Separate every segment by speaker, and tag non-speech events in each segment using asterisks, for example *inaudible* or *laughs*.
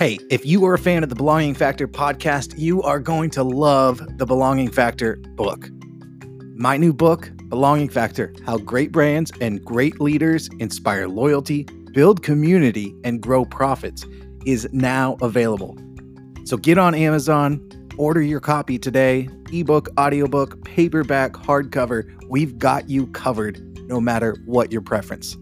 Speaker 1: Hey, if you are a fan of the Belonging Factor podcast, you are going to love the Belonging Factor book. My new book, Belonging Factor How Great Brands and Great Leaders Inspire Loyalty, Build Community, and Grow Profits, is now available. So get on Amazon, order your copy today ebook, audiobook, paperback, hardcover. We've got you covered no matter what your preference.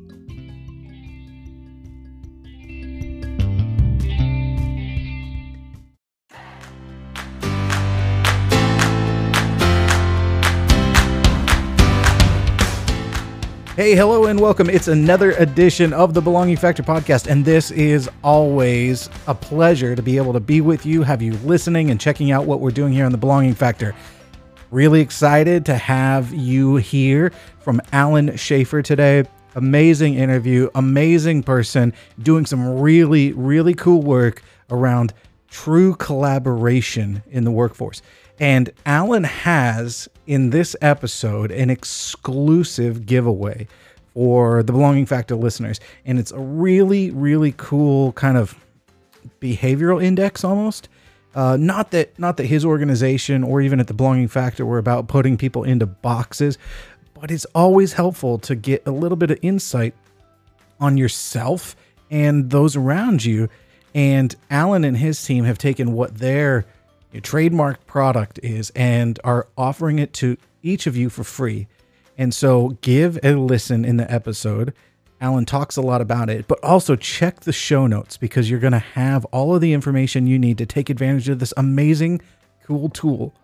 Speaker 1: Hey, hello, and welcome. It's another edition of the Belonging Factor podcast, and this is always a pleasure to be able to be with you, have you listening, and checking out what we're doing here on the Belonging Factor. Really excited to have you here from Alan Schaefer today. Amazing interview, amazing person, doing some really, really cool work around true collaboration in the workforce. And Alan has in this episode an exclusive giveaway for the Belonging Factor listeners. And it's a really, really cool kind of behavioral index almost. Uh, not that not that his organization or even at the Belonging Factor were about putting people into boxes, but it's always helpful to get a little bit of insight on yourself and those around you. And Alan and his team have taken what their trademark product is and are offering it to each of you for free. And so give a listen in the episode. Alan talks a lot about it, but also check the show notes because you're going to have all of the information you need to take advantage of this amazing, cool tool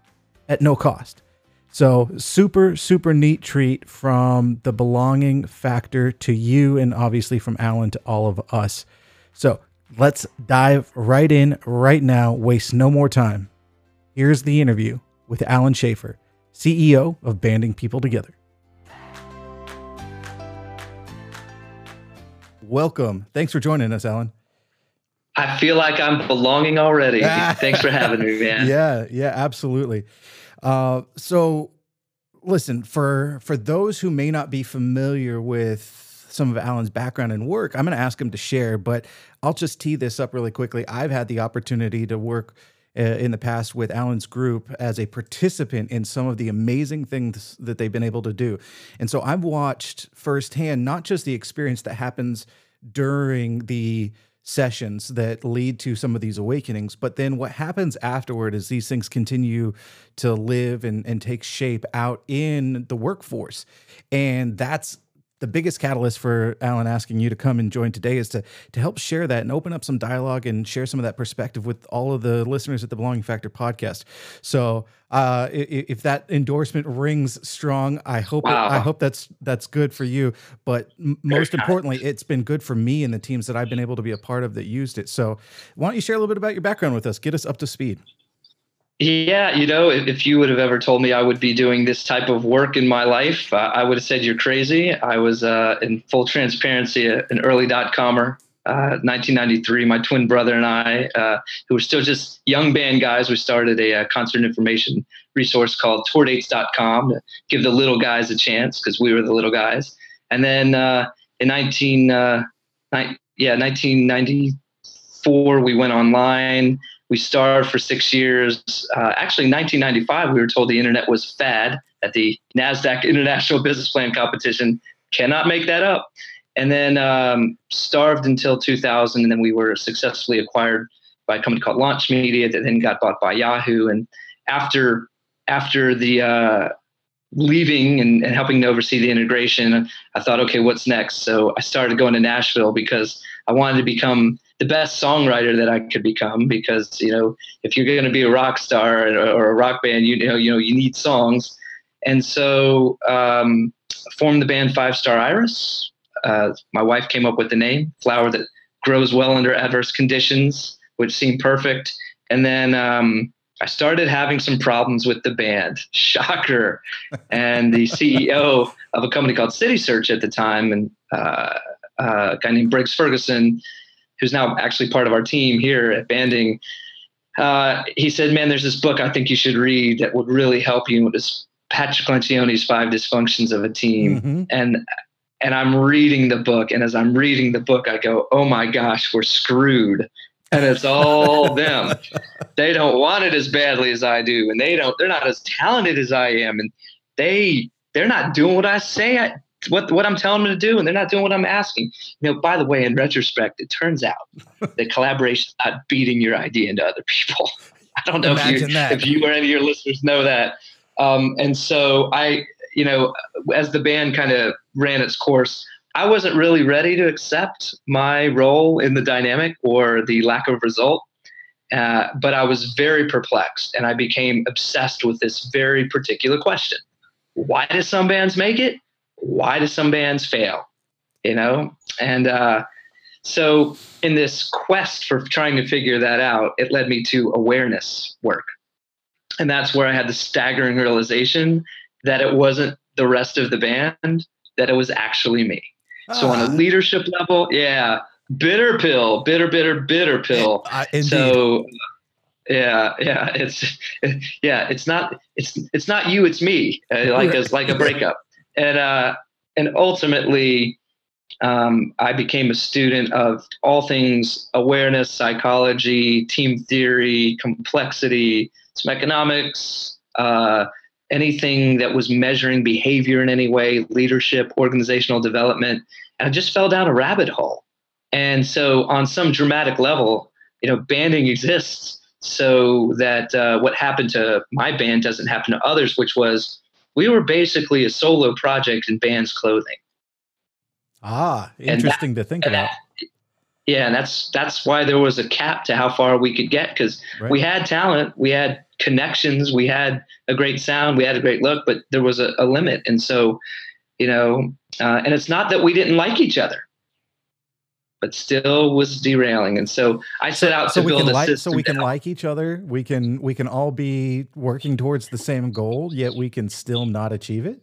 Speaker 1: at no cost. So, super, super neat treat from the belonging factor to you, and obviously from Alan to all of us. So, let's dive right in right now, waste no more time. Here's the interview with Alan Schaefer, CEO of Banding People Together. Welcome. Thanks for joining us, Alan.
Speaker 2: I feel like I'm belonging already. *laughs* Thanks for having me, man.
Speaker 1: Yeah, yeah, absolutely. Uh, so, listen for for those who may not be familiar with some of Alan's background and work, I'm going to ask him to share, but I'll just tee this up really quickly. I've had the opportunity to work uh, in the past with Alan's group as a participant in some of the amazing things that they've been able to do. And so I've watched firsthand not just the experience that happens during the sessions that lead to some of these awakenings, but then what happens afterward as these things continue to live and, and take shape out in the workforce. And that's the biggest catalyst for Alan asking you to come and join today is to to help share that and open up some dialogue and share some of that perspective with all of the listeners at the Belonging Factor podcast. So, uh, if, if, that endorsement rings strong, I hope wow. it, I hope that's that's good for you. But m- most importantly, it's been good for me and the teams that I've been able to be a part of that used it. So, why don't you share a little bit about your background with us? Get us up to speed.
Speaker 2: Yeah, you know, if you would have ever told me I would be doing this type of work in my life, uh, I would have said you're crazy. I was, uh, in full transparency, an early dot comer. Uh, 1993, my twin brother and I, uh, who were still just young band guys, we started a, a uh, concert information resource called tourdates.com to give the little guys a chance because we were the little guys. And then uh, in 19, ni- yeah, 1994, we went online we starved for six years. Uh, actually, in 1995, we were told the internet was fad at the NASDAQ *laughs* International Business Plan Competition. Cannot make that up. And then um, starved until 2000, and then we were successfully acquired by a company called Launch Media that then got bought by Yahoo. And after after the uh, leaving and, and helping to oversee the integration, I thought, okay, what's next? So I started going to Nashville because I wanted to become the best songwriter that I could become because you know if you're going to be a rock star or, a rock band, you know you know you need songs, and so um, formed the band Five Star Iris. Uh, my wife came up with the name flower that grows well under adverse conditions, which seemed perfect, and then. Um, I started having some problems with the band. *laughs* Shocker. And the CEO of a company called Citysearch at the time, and uh, uh, a guy named Briggs Ferguson, who's now actually part of our team here at Banding, uh, he said, "Man, there's this book I think you should read that would really help you." It's Patrick Lencioni's Five Dysfunctions of a Team, mm-hmm. and and I'm reading the book, and as I'm reading the book, I go, "Oh my gosh, we're screwed." and it's all *laughs* them. They don't want it as badly as I do, and they don't. They're not as talented as I am, and they they're not doing what I say. I, what what I'm telling them to do, and they're not doing what I'm asking. You know, by the way, in retrospect, it turns out *laughs* that collaboration is not beating your idea into other people. *laughs* I don't know if you, if you or any of your listeners know that. Um, and so I, you know, as the band kind of ran its course, I wasn't really ready to accept my role in the dynamic or the lack of result. Uh, but I was very perplexed and I became obsessed with this very particular question. Why do some bands make it? Why do some bands fail? You know? And uh, so, in this quest for trying to figure that out, it led me to awareness work. And that's where I had the staggering realization that it wasn't the rest of the band, that it was actually me. So on a ah. leadership level, yeah, bitter pill, bitter, bitter, bitter pill. Uh, so yeah, yeah, it's *laughs* yeah, it's not it's it's not you, it's me. Uh, like a like a breakup, and uh, and ultimately, um, I became a student of all things awareness, psychology, team theory, complexity, some economics, uh, anything that was measuring behavior in any way, leadership, organizational development. And I just fell down a rabbit hole. And so, on some dramatic level, you know, banding exists so that uh, what happened to my band doesn't happen to others, which was we were basically a solo project in band's clothing.
Speaker 1: Ah, interesting that, to think about.
Speaker 2: Yeah, and that's that's why there was a cap to how far we could get because right. we had talent, we had connections, we had a great sound, we had a great look, but there was a, a limit, and so you know, uh, and it's not that we didn't like each other, but still was derailing. And so I set out so to build a
Speaker 1: like,
Speaker 2: system.
Speaker 1: So we can like each other. We can we can all be working towards the same goal, yet we can still not achieve it.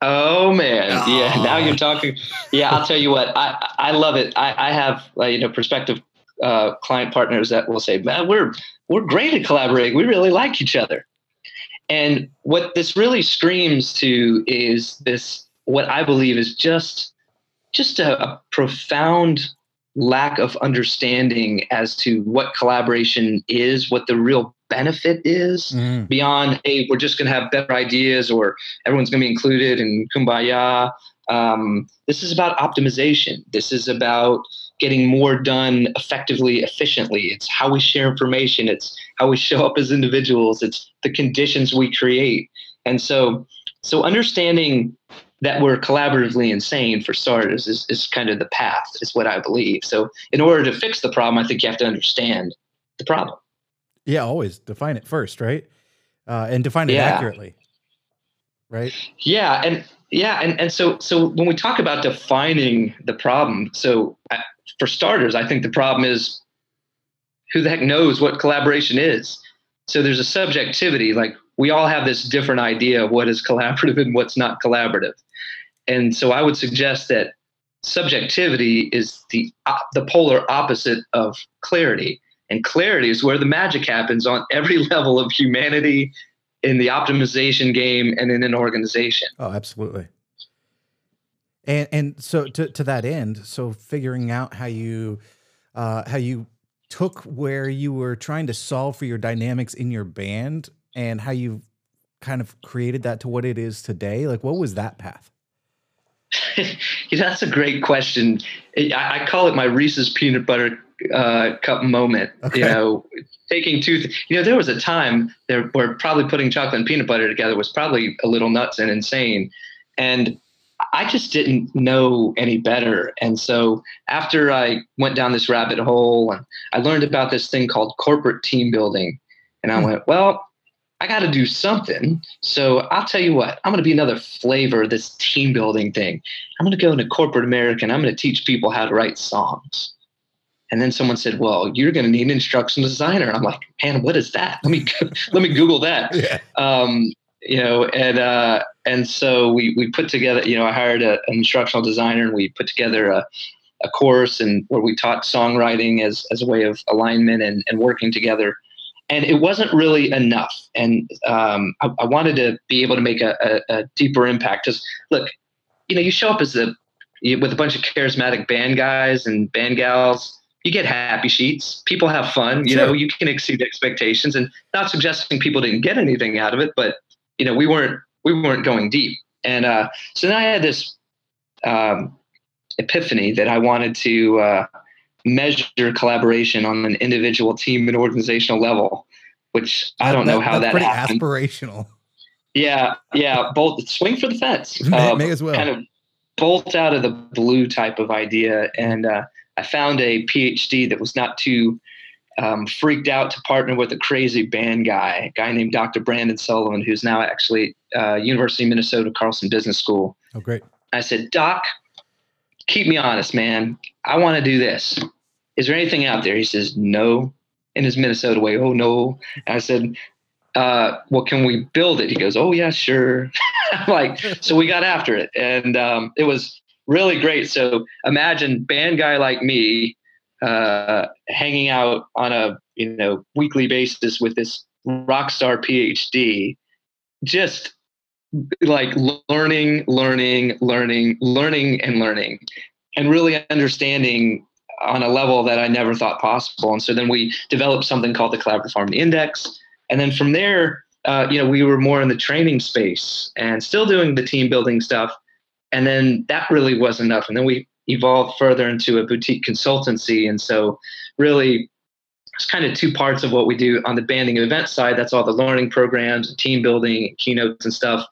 Speaker 2: Oh man, oh. yeah. Now you're talking. Yeah, I'll tell you what. I I love it. I I have uh, you know prospective uh, client partners that will say, "Man, we're we're great at collaborating. We really like each other." And what this really screams to is this what I believe is just just a, a profound lack of understanding as to what collaboration is, what the real benefit is mm. beyond hey we're just going to have better ideas or everyone's going to be included in kumbaya. Um, this is about optimization. This is about getting more done effectively efficiently. It's how we share information. It's how we show up as individuals. It's the conditions we create. And so so understanding that we're collaboratively insane for starters is, is kind of the path is what i believe so in order to fix the problem i think you have to understand the problem
Speaker 1: yeah, always define it first, right? Uh, and define it yeah. accurately, right?
Speaker 2: Yeah, and yeah, and and so so when we talk about defining the problem, so I, for starters, I think the problem is who the heck knows what collaboration is. So there's a subjectivity, like we all have this different idea of what is collaborative and what's not collaborative. And so I would suggest that subjectivity is the uh, the polar opposite of clarity. And clarity is where the magic happens on every *laughs* level of humanity in the optimization game and in an organization.
Speaker 1: Oh, absolutely. And and so to to that end, so figuring out how you uh how you took where you were trying to solve for your dynamics in your band and how you kind of created that to what it is today. Like what was that path?
Speaker 2: Yeah, *laughs* that's a great question. I, I call it my Reese's peanut butter uh, cup moment. Okay. You know, taking two. Th- you know, there was a time there where probably putting chocolate and peanut butter together was probably a little nuts and insane, and I just didn't know any better. And so after I went down this rabbit hole and I learned about this thing called corporate team building, and I hmm. went, well. I got to do something. So I'll tell you what, I'm going to be another flavor of this team building thing. I'm going to go into corporate America and I'm going to teach people how to write songs. And then someone said, "Well, you're going to need an instructional designer." And I'm like, "Man, what is that? Let me *laughs* let me Google that." *laughs* Yeah. Um, you know, and uh, and so we we put together. You know, I hired a, an instructional designer, and we put together a a course and where we taught songwriting as as a way of alignment and and working together. And it wasn't really enough. And um, I, I, wanted to be able to make a, a, a deeper impact. Because look, you know, you show up as a with a bunch of charismatic band guys and band gals you get happy sheets. People have fun. You sure. know, you can exceed expectations, and not suggesting people didn't get anything out of it, but you know, we weren't we weren't going deep. And uh, so then I had this um, epiphany that I wanted to uh, measure collaboration on an individual team and organizational level, which I don't that, know how that
Speaker 1: pretty
Speaker 2: happened.
Speaker 1: aspirational.
Speaker 2: Yeah, yeah, both swing for the fence. *laughs*
Speaker 1: May, um, may as well.
Speaker 2: Kind of bolt out of the blue type of idea, and uh, I found a PhD that was not too um, freaked out to partner with a crazy band guy, a guy named Dr. Brandon Sullivan, who's now actually uh, University of Minnesota Carlson Business School.
Speaker 1: Oh, great!
Speaker 2: I said, Doc, keep me honest, man. I want to do this. Is there anything out there? He says, No. In his Minnesota way, oh no. And I said, uh, well, can we build it? He goes, oh yeah, sure. *laughs* like, so we got after it, and um, it was really great. So imagine band guy like me uh, hanging out on a you know weekly basis with this rock star PhD, just like learning, learning, learning, learning, and learning, and really understanding on a level that I never thought possible. And so then we developed something called the Collaborative Harmony Index. And then from there, uh, you know, we were more in the training space and still doing the team building stuff. And then that really was enough. And then we evolved further into a boutique consultancy. And so really it's kind of two parts of what we do on the banding and event side. That's all the learning programs, team building, keynotes and stuff.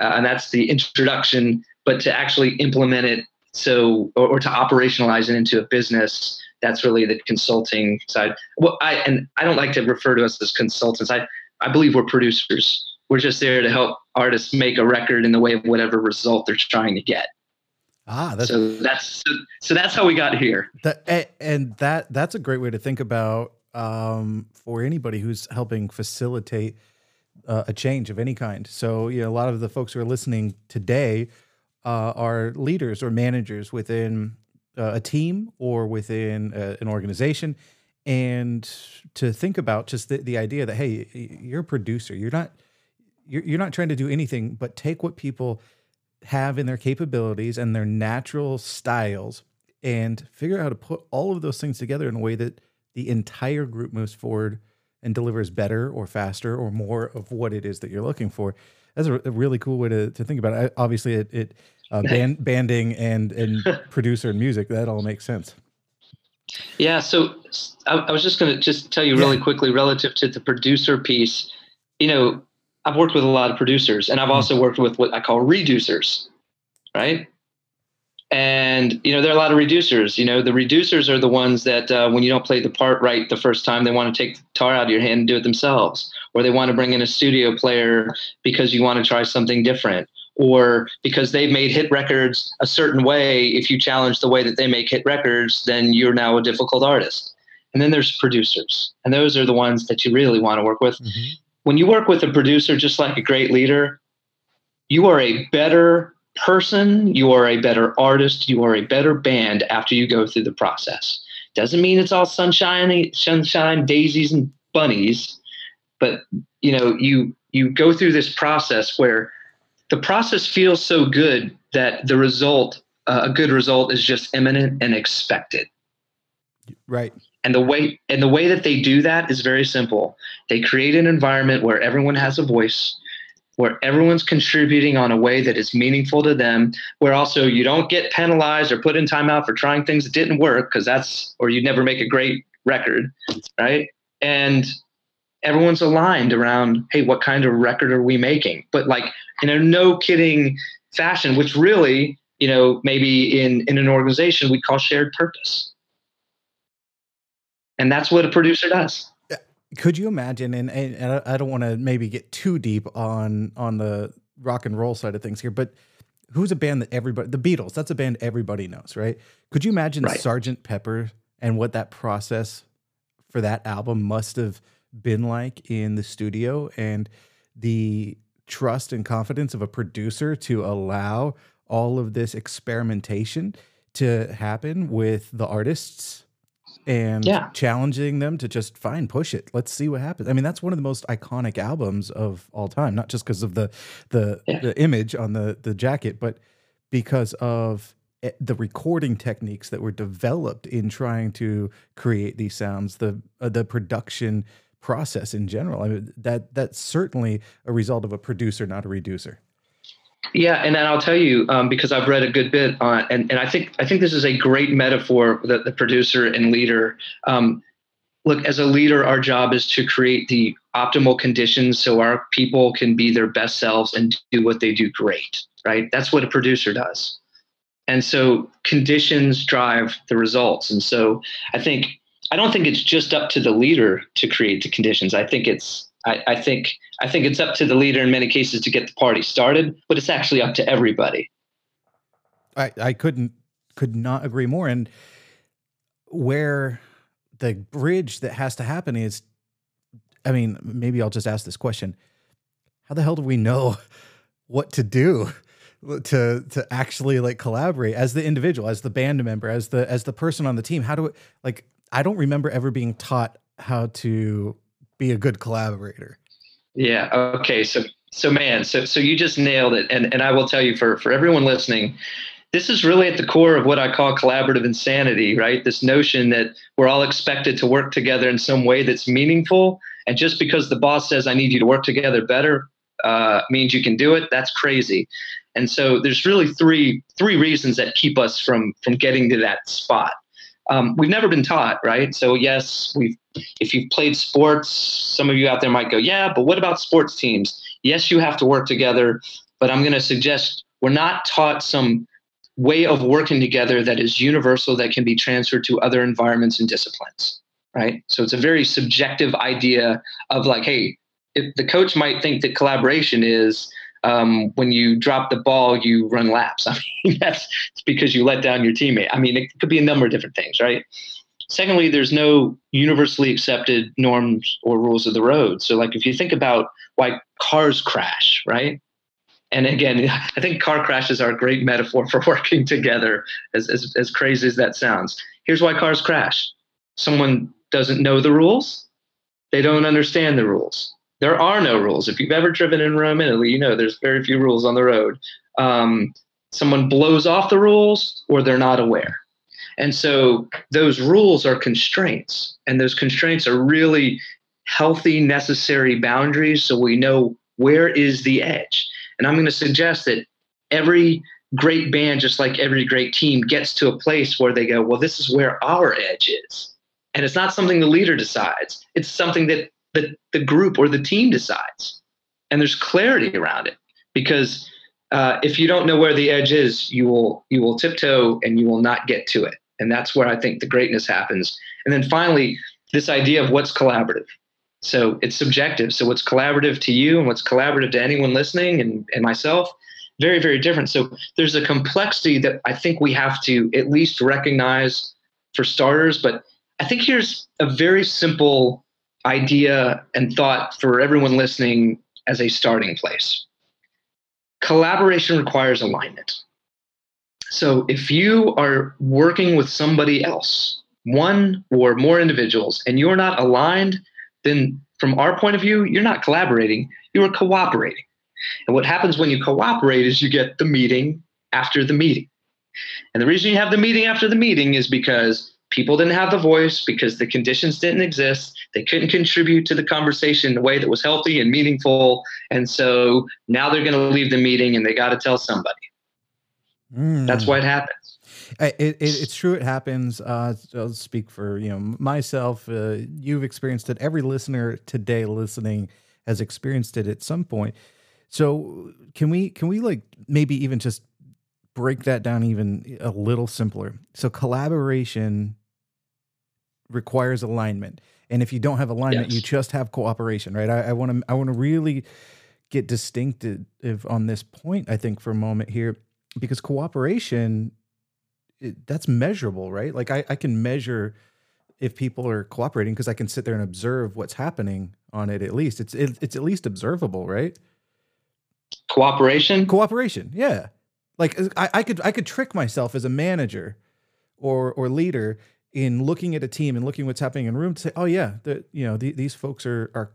Speaker 2: Uh, and that's the introduction, but to actually implement it so or, or, to operationalize it into a business that's really the consulting side. Well i and i don't like to refer to us as consultants. I i believe we're producers. We're just there to help artists make a record in the way of whatever result they're trying to get.
Speaker 1: Ah that's,
Speaker 2: so that's so that's how we got here.
Speaker 1: That, and that that's a great way to think about um, for anybody who's helping facilitate uh, a change of any kind. So you know a lot of the folks who are listening today uh, are leaders or managers within uh, a team or within a, uh, an organization. And to think about just the, the idea that hey you're a producer. You're not you're, you're not trying to do anything but take what people have in their capabilities and their natural styles and figure out how to put all of those things together in a way that the entire group moves forward and delivers better or faster or more of what it is that you're looking for that's a, a really cool way to, to think about it I, obviously it, it uh, *laughs* band, banding and and *laughs* producer and music. That all makes sense.
Speaker 2: Yeah. So I, I was just going to just tell you really yeah. quickly relative to the producer piece. You know, I've worked with a lot of producers, and I've hmm. also worked with what I call reducers, right? And you know, there are a lot of reducers. You know, the reducers are the ones that uh, when you don't play the part right the first time, they want to take the guitar out of your hand and do it themselves, or they want to bring in a studio player because you want to try something different or because they've made hit records a certain way, if you challenge the way that they make hit records, then you're now a difficult artist. And then there's producers, and those are the ones that you really want to work with. Mm-hmm. When you work with a producer, just like a great leader, you are a better person, you are a better artist, you are a better band after you go through the process. Doesn't mean it's all sunshine, sunshine, daisies, and bunnies, but you know, you you go through this process where the process feels so good that the result, uh, a good result, is just imminent and expected.
Speaker 1: Right.
Speaker 2: And the way and the way that they do that is very simple. They create an environment where everyone has a voice, where everyone's contributing on a way that is meaningful to them, where also you don't get penalized or put in timeout for trying things that didn't work, because that's or you'd never make a great record, right? And everyone's aligned around, hey, what kind of record are we making? But like in a no kidding fashion, which really, you know, maybe in, in an organization we call shared purpose. And that's what a producer does.
Speaker 1: Could you imagine? And, and I don't want to maybe get too deep on on the rock and roll side of things here, but who's a band that everybody the Beatles? That's a band everybody knows, right? Could you imagine right. Sergeant Pepper and what that process for that album must have been like in the studio and the trust and confidence of a producer to allow all of this experimentation to happen with the artists and yeah. challenging them to just fine push it let's see what happens i mean that's one of the most iconic albums of all time not just because of the the, yeah. the image on the the jacket but because of eh, the recording techniques that were developed in trying to create these sounds, the uh, the production process in general. I mean, that that's certainly a result of a producer, not a reducer.
Speaker 2: Yeah, and then I'll tell you um, because I've read a good bit on, and, and I think I think this is a great metaphor that the producer and leader. Um, look, as a leader, our job is to create the optimal conditions so our people can be their best selves and do what they do great. Right? That's what a producer does. And so conditions drive the results. And so I think I don't think it's just up to the leader to create the conditions. I think it's I, I think I think it's up to the leader in many cases to get the party started, but it's actually up to everybody.
Speaker 1: I, I couldn't could not agree more. And where the bridge that has to happen is I mean, maybe I'll just ask this question. How the hell do we know *laughs* what to do *laughs* to to actually like collaborate as the individual, as the band member, as the as the person on the team? How do it like I don't remember ever being taught how to be a good collaborator.
Speaker 2: Yeah. Okay. So so man, so so you just nailed it. And and I will tell you for for everyone listening, this is really at the core of what I call collaborative insanity, right? This notion that we're all expected to work together in some way that's meaningful. And just because the boss says I need you to work together better uh, means you can do it, that's crazy. And so there's really three three reasons that keep us from from getting to that spot um, we've never been taught, right? So yes, we've if you've played sports, some of you out there might go, yeah, but what about sports teams? Yes, you have to work together, but I'm going to suggest we're not taught some way of working together that is universal that can be transferred to other environments and disciplines, right? So it's a very subjective idea of like, hey, if the coach might think that collaboration is um, when you drop the ball, you run laps. *laughs* I mean, that's because you let down your teammate. I mean, it could be a number of different things, right? Secondly, there's no universally accepted norms or rules of the road. So, like, if you think about why cars crash, right? And again, *laughs* I think car crashes are a great metaphor for *laughs* working together, as, as, as crazy as that sounds. Here's why cars crash someone doesn't know the rules, they don't understand the rules there are no rules. If you've ever driven in Rome, Italy, you know there's very few rules on the road. Um, someone blows off the rules or they're not aware. And so those rules are constraints, and those constraints are really healthy, necessary boundaries so we know where is the edge. And I'm going to suggest that every great band, just like every great team, gets to a place where they go, well, this is where our edge is. And it's not something the leader decides, it's something that the, the group or the team decides. And there's clarity around it because uh, if you don't know where the edge is, you will you will tiptoe and you will not get to it. And that's where I think the greatness happens. And then finally, this idea of what's collaborative. So it's subjective. So what's collaborative to you and what's collaborative to anyone listening and, and myself, very, very different. So there's a complexity that I think we have to at least recognize for starters. But I think here's a very simple idea and thought for everyone listening as a starting place. Collaboration requires alignment. So if you are working with somebody else, one or more individuals, and you're not aligned, then from our point of view, you're not collaborating, you are cooperating. And what happens when you cooperate is you get the meeting after the meeting. And the reason you have the meeting after the meeting is because people didn't have the voice because the conditions didn't exist. They couldn't contribute to the conversation in a way that was healthy and meaningful. And so now they're going to leave the meeting and they got to tell somebody. Mm. That's why it happens.
Speaker 1: It, it, it's true. It happens. Uh, I'll speak for you know myself. Uh, you've experienced it. Every listener today listening has experienced it at some point. So can we can we like maybe even just break that down even a little simpler. So collaboration requires alignment. And if you don't have alignment, yes. you just have cooperation, right? I want to I want to really get distinctive on this point, I think, for a moment here, because cooperation it, that's measurable, right? Like I, I can measure if people are cooperating because I can sit there and observe what's happening on it. At least it's it, it's at least observable, right?
Speaker 2: Cooperation.
Speaker 1: Cooperation. Yeah. Like I, I could I could trick myself as a manager or or leader in looking at a team and looking what's happening in a room to say, oh yeah, the, you know the, these folks are are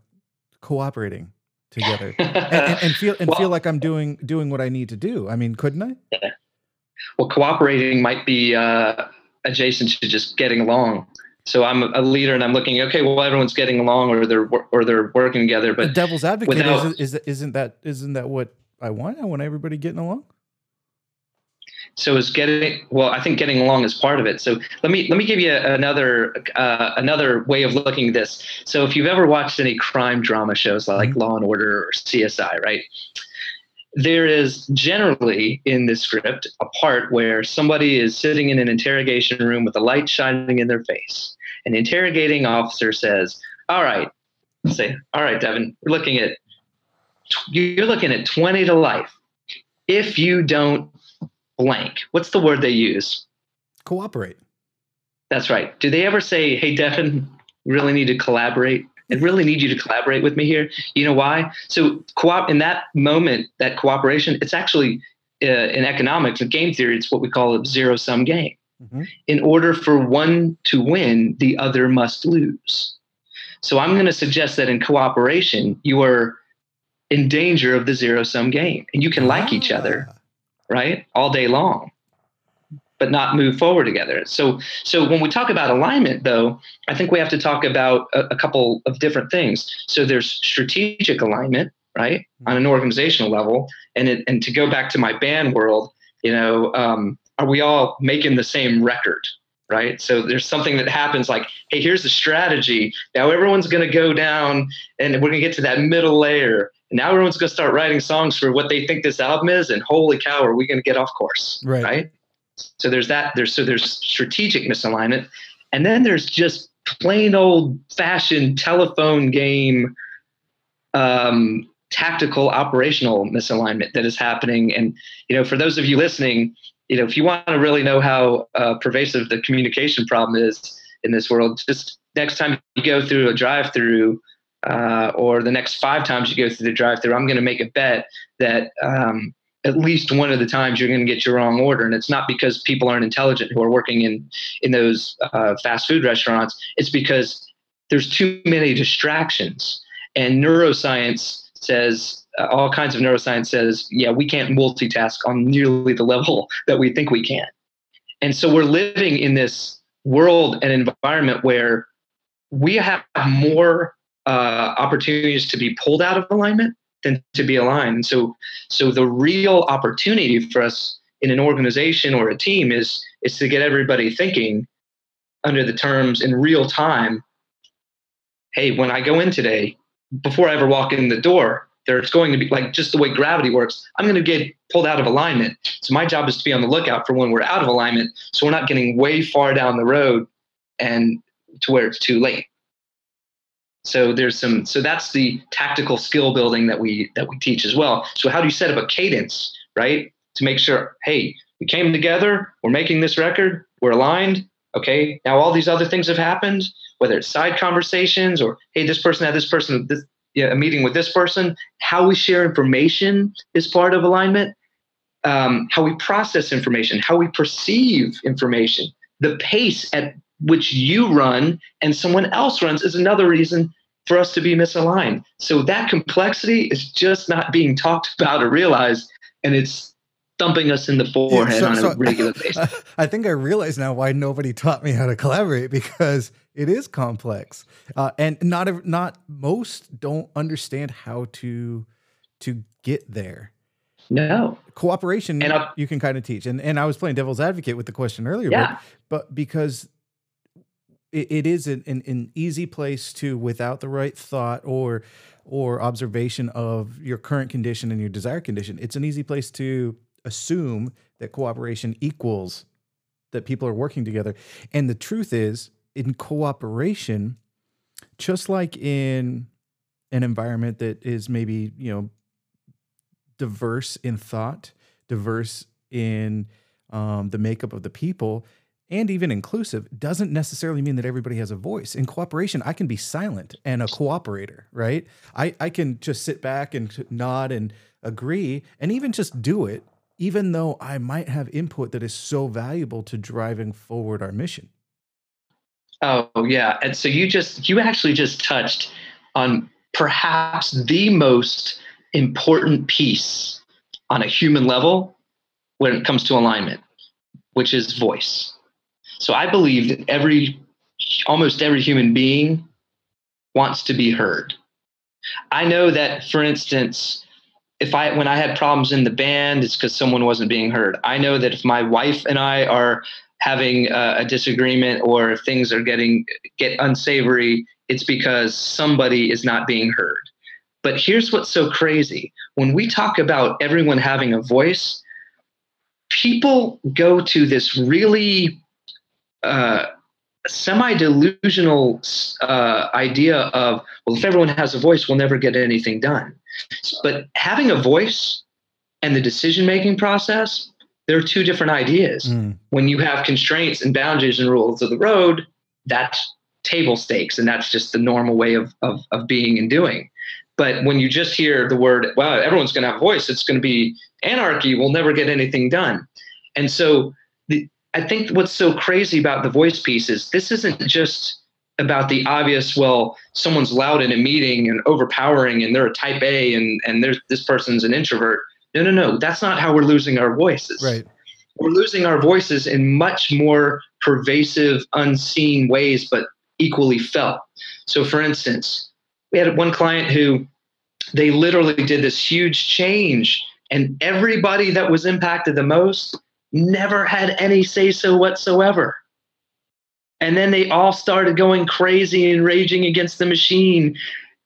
Speaker 1: cooperating together *laughs* and, and, and, feel and well, feel like I'm doing doing what I need to do. I mean, couldn't I? Yeah.
Speaker 2: well, cooperating might be uh, adjacent to just getting along. So I'm a leader, and I'm looking. Okay, well, everyone's getting along, or they're or they're working together. But
Speaker 1: the devil's advocate without, is, is isn't that isn't that what I want? I want everybody getting along.
Speaker 2: So is getting well. I think getting along is part of it. So let me let me give you another uh, another way of looking at this. So if you've ever watched any crime drama shows like mm-hmm. Law and Order or CSI, right? there is generally in the script a part where somebody is sitting in an interrogation room with a light shining in their face. An interrogating officer says, All right, say, All right, Devin, we're looking at you're looking at 20 to life. If you don't blank, what's the word they use?
Speaker 1: Cooperate.
Speaker 2: That's right. Do they ever say, Hey, Devin, really need to collaborate? I really need you to collaborate with me here. You know why? So co-op in that moment, that cooperation, it's actually uh, in economics, in game theory, it's what we call a zero sum game. Mm-hmm. In order for one to win, the other must lose. So I'm going to suggest that in cooperation, you are in danger of the zero sum game, and you can like ah. each other, ah. Right, all day long but not move forward together. So, so when we talk about alignment, though, I think we have to talk about a, a couple of different things. So there's strategic alignment, right, on an organizational level, and it, and to go back to my band world, you know, um, are we all making the same record? Right. So there's something that happens like, hey, here's the strategy. Now everyone's going to go down and we're going to get to that middle layer. Now everyone's going to start writing songs for what they think this album is. And holy cow, are we going to get off course?
Speaker 1: Right.
Speaker 2: Right. So there's that. There's so there's strategic misalignment, and then there's just plain old fashioned telephone game, um, tactical operational misalignment that is happening. And you know, for those of you listening, you know, if you want to really know how uh, pervasive the communication problem is in this world, just next time you go through a drive-through. Uh, or the next five times you go through the drive-through, I'm going to make a bet that um, at least one of the times you're going to get your wrong order. And it's not because people aren't intelligent who are working in in those uh, fast food restaurants. It's because there's too many distractions. And neuroscience says uh, all kinds of neuroscience says yeah we can't multitask on nearly the level *laughs* that we think we can. And so we're living in this world and environment where we have more uh, opportunities to be pulled out of alignment than to be aligned. And so, so the real opportunity for us in an organization or a team is is to get everybody thinking under the terms in real time. Hey, when I go in today, before I ever walk in the door, there's going to be like just the way gravity works. I'm going to get pulled out of alignment. So my job is to be on the lookout for when we're out of alignment, so we're not getting way far down the road and to where it's too late. So there's some so that's the tactical skill building that we that we teach as well. So how do you set up a cadence, right? To make sure, hey, we came together, we're making this record, we're aligned. Okay, now all these other things have happened, whether it's side conversations or hey, this person had this person this yeah, a meeting with this person. How we share information is part of alignment. Um, how we process information, how we perceive information, the pace at which you run and someone else runs is another reason for us to be misaligned. So that complexity is just not being talked about or realized, and it's thumping us in the forehead yeah, so, on so, a regular *laughs* basis.
Speaker 1: I think I realize now why nobody taught me how to collaborate because it is complex, uh, and not not most don't understand how to to get there.
Speaker 2: No
Speaker 1: cooperation and you can kind of teach, and and I was playing devil's advocate with the question earlier,
Speaker 2: yeah.
Speaker 1: but, but because it, it is an, an, an easy place to, without the right thought or or observation of your current condition and your desired condition, it's an easy place to assume that cooperation equals that people are working together. And the truth is, in cooperation, just like in an environment that is maybe, you know, diverse in thought, diverse in um, the makeup of the people, and even inclusive doesn't necessarily mean that everybody has a voice. In cooperation, I can be silent and a cooperator, right? I, I can just sit back and nod and agree and even just do it, even though I might have input that is so valuable to driving forward our mission.
Speaker 2: Oh, yeah. And so you just, you actually just touched on perhaps the most important piece on a human level when it comes to alignment which is voice. So I believe that every, almost every human being wants to be heard. I know that, for instance, if I when I had problems in the band, it's because someone wasn't being heard. I know that if my wife and I are having a, a disagreement or if things are getting get unsavory, it's because somebody is not being heard. But here's what's so crazy: when we talk about everyone having a voice, people go to this really uh, semi-delusional uh, idea of well if everyone has a voice we'll never get anything done. But having a voice and the decision making process there are two different ideas. Mm. when you have constraints and boundaries and rules of the road that's table stakes and that's just the normal way of, of, of being and doing. But when you just hear the word wow everyone's going to have a voice it's going to be anarchy we'll never get anything done. And so I think what's so crazy about the voice piece is this isn't just about the obvious, well, someone's loud in a meeting and overpowering and they're a type A and, and there's this person's an introvert. No, no, no. That's not how we're losing our voices.
Speaker 1: Right.
Speaker 2: We're losing our voices in much more pervasive, unseen ways, but equally felt. So for instance, we had one client who they literally did this huge change and everybody that was impacted the most never had any say so whatsoever. And then they all started going crazy and raging against the machine.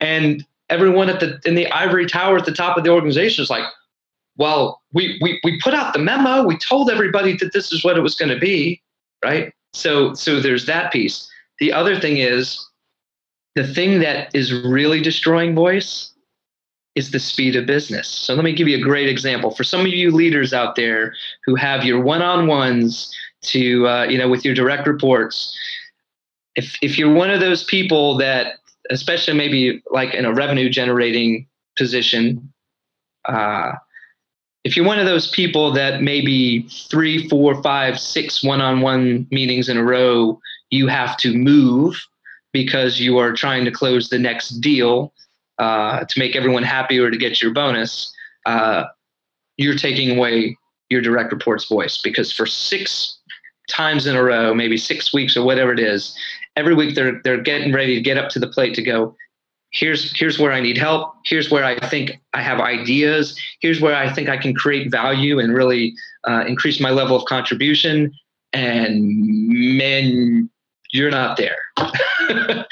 Speaker 2: And everyone at the in the ivory tower at the top of the organization is like, well, we we we put out the memo, we told everybody that this is what it was going to be, right? So so there's that piece. The other thing is the thing that is really destroying voice is the speed of business. So let me give you a great example for some of you leaders out there who have your one-on-ones to uh, you know with your direct reports. If if you're one of those people that, especially maybe like in a revenue generating position, uh, if you're one of those people that maybe three, four, five, six one-on-one meetings in a row, you have to move because you are trying to close the next deal uh, to make everyone happy or to get your bonus, uh, you're taking away your direct report's voice because for six times in a row, maybe six weeks or whatever it is, every week they're they're getting ready to get up to the plate to go. Here's here's where I need help. Here's where I think I have ideas. Here's where I think I can create value and really uh, increase my level of contribution. And man, you're not there. *laughs*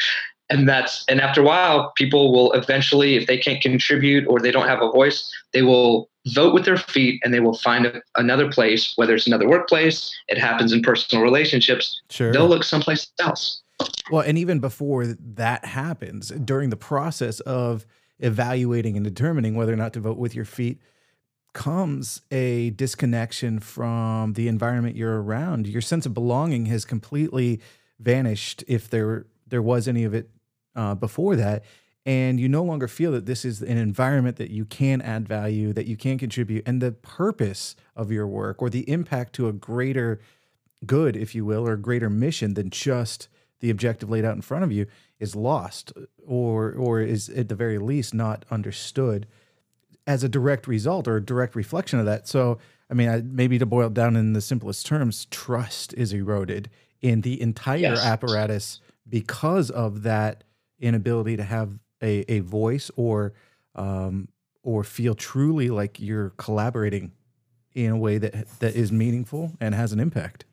Speaker 2: and that's and after a while people will eventually if they can't contribute or they don't have a voice they will vote with their feet and they will find a, another place whether it's another workplace it happens in personal relationships
Speaker 1: sure.
Speaker 2: they'll look someplace else
Speaker 1: well and even before that happens during the process of evaluating and determining whether or not to vote with your feet comes a disconnection from the environment you're around your sense of belonging has completely vanished if there there was any of it uh, before that and you no longer feel that this is an environment that you can add value that you can contribute and the purpose of your work or the impact to a greater good if you will or greater mission than just the objective laid out in front of you is lost or or is at the very least not understood as a direct result or a direct reflection of that so i mean I, maybe to boil it down in the simplest terms trust is eroded in the entire yes. apparatus because of that inability to have a, a voice or um, or feel truly like you're collaborating in a way that that is meaningful and has an impact.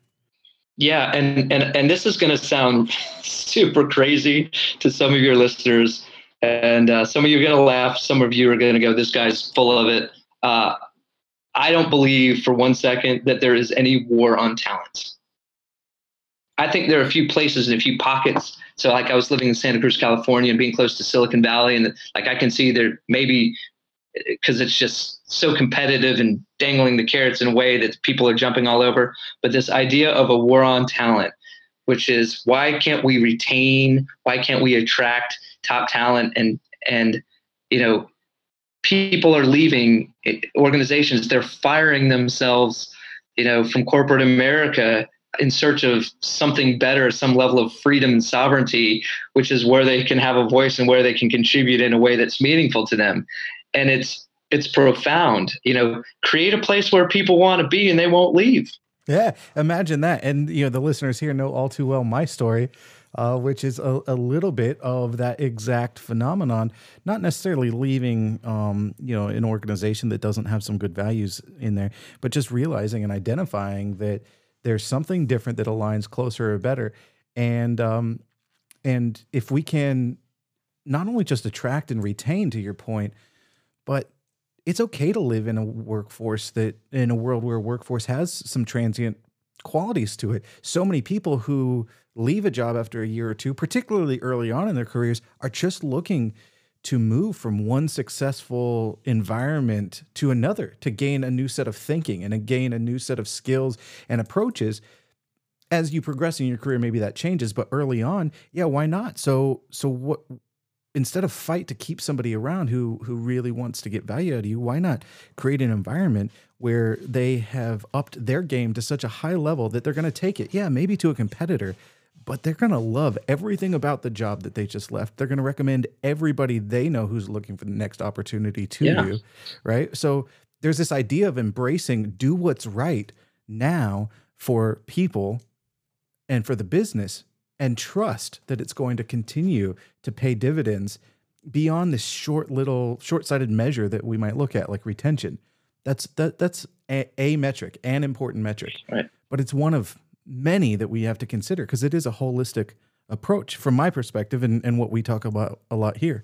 Speaker 2: Yeah, and and and this is going to sound *laughs* super crazy to some of your listeners, and uh, some of you are going to laugh. Some of you are going to go, "This guy's full of it." Uh, I don't believe for one second that there is any war on talent. I think there are a few places and a few pockets. So like I was living in Santa Cruz, California and being close to Silicon Valley and like I can see there maybe eh, because it's just so competitive and dangling the carrots in a way that people are jumping all over. But this idea of a war on talent, which is why can't we retain, why can't we attract top talent and and you know people are leaving eh, organizations, they're firing themselves, you know, from corporate America in search of something better, some level of freedom and sovereignty, which is where they can have a voice and where they can contribute in a way that's meaningful to them. And it's it's profound. You know, create a place where people want to be and they won't leave.
Speaker 1: Yeah, imagine that. And you know, the listeners here know all too well my story, uh, which is a, a, little bit of that exact phenomenon. Not necessarily leaving, um, you know, an organization that doesn't have some good values in there, but just realizing and identifying that there's something different that aligns closer or better. And um, and if we can not only just attract and retain, to your point, but it's okay to live in a workforce that in a world where workforce has some transient qualities to it. So many people who leave a job after a year or two, particularly early on in their careers, are just looking to move from one successful environment to another to gain a new set of thinking and gain a new set of skills and approaches. As you progress in your career maybe that changes but early on yeah why not? So so what instead of fight to keep somebody around who who really wants to get value out of you, why not create an environment where they have upped their game to such a high level that they're going to take it, yeah, maybe to a competitor, but they're going to love everything about the job that they just left. They're going to recommend everybody they know who's looking for the next opportunity to yeah. you, right? So there's this idea of embracing do what's right now for people and for the business and trust that it's going to continue to pay dividends beyond this short little short-sighted measure that we might look at like retention that's that that's a, a metric an important metric
Speaker 2: right.
Speaker 1: but it's one of many that we have to consider because it is a holistic approach from my perspective and, and what we talk about a lot here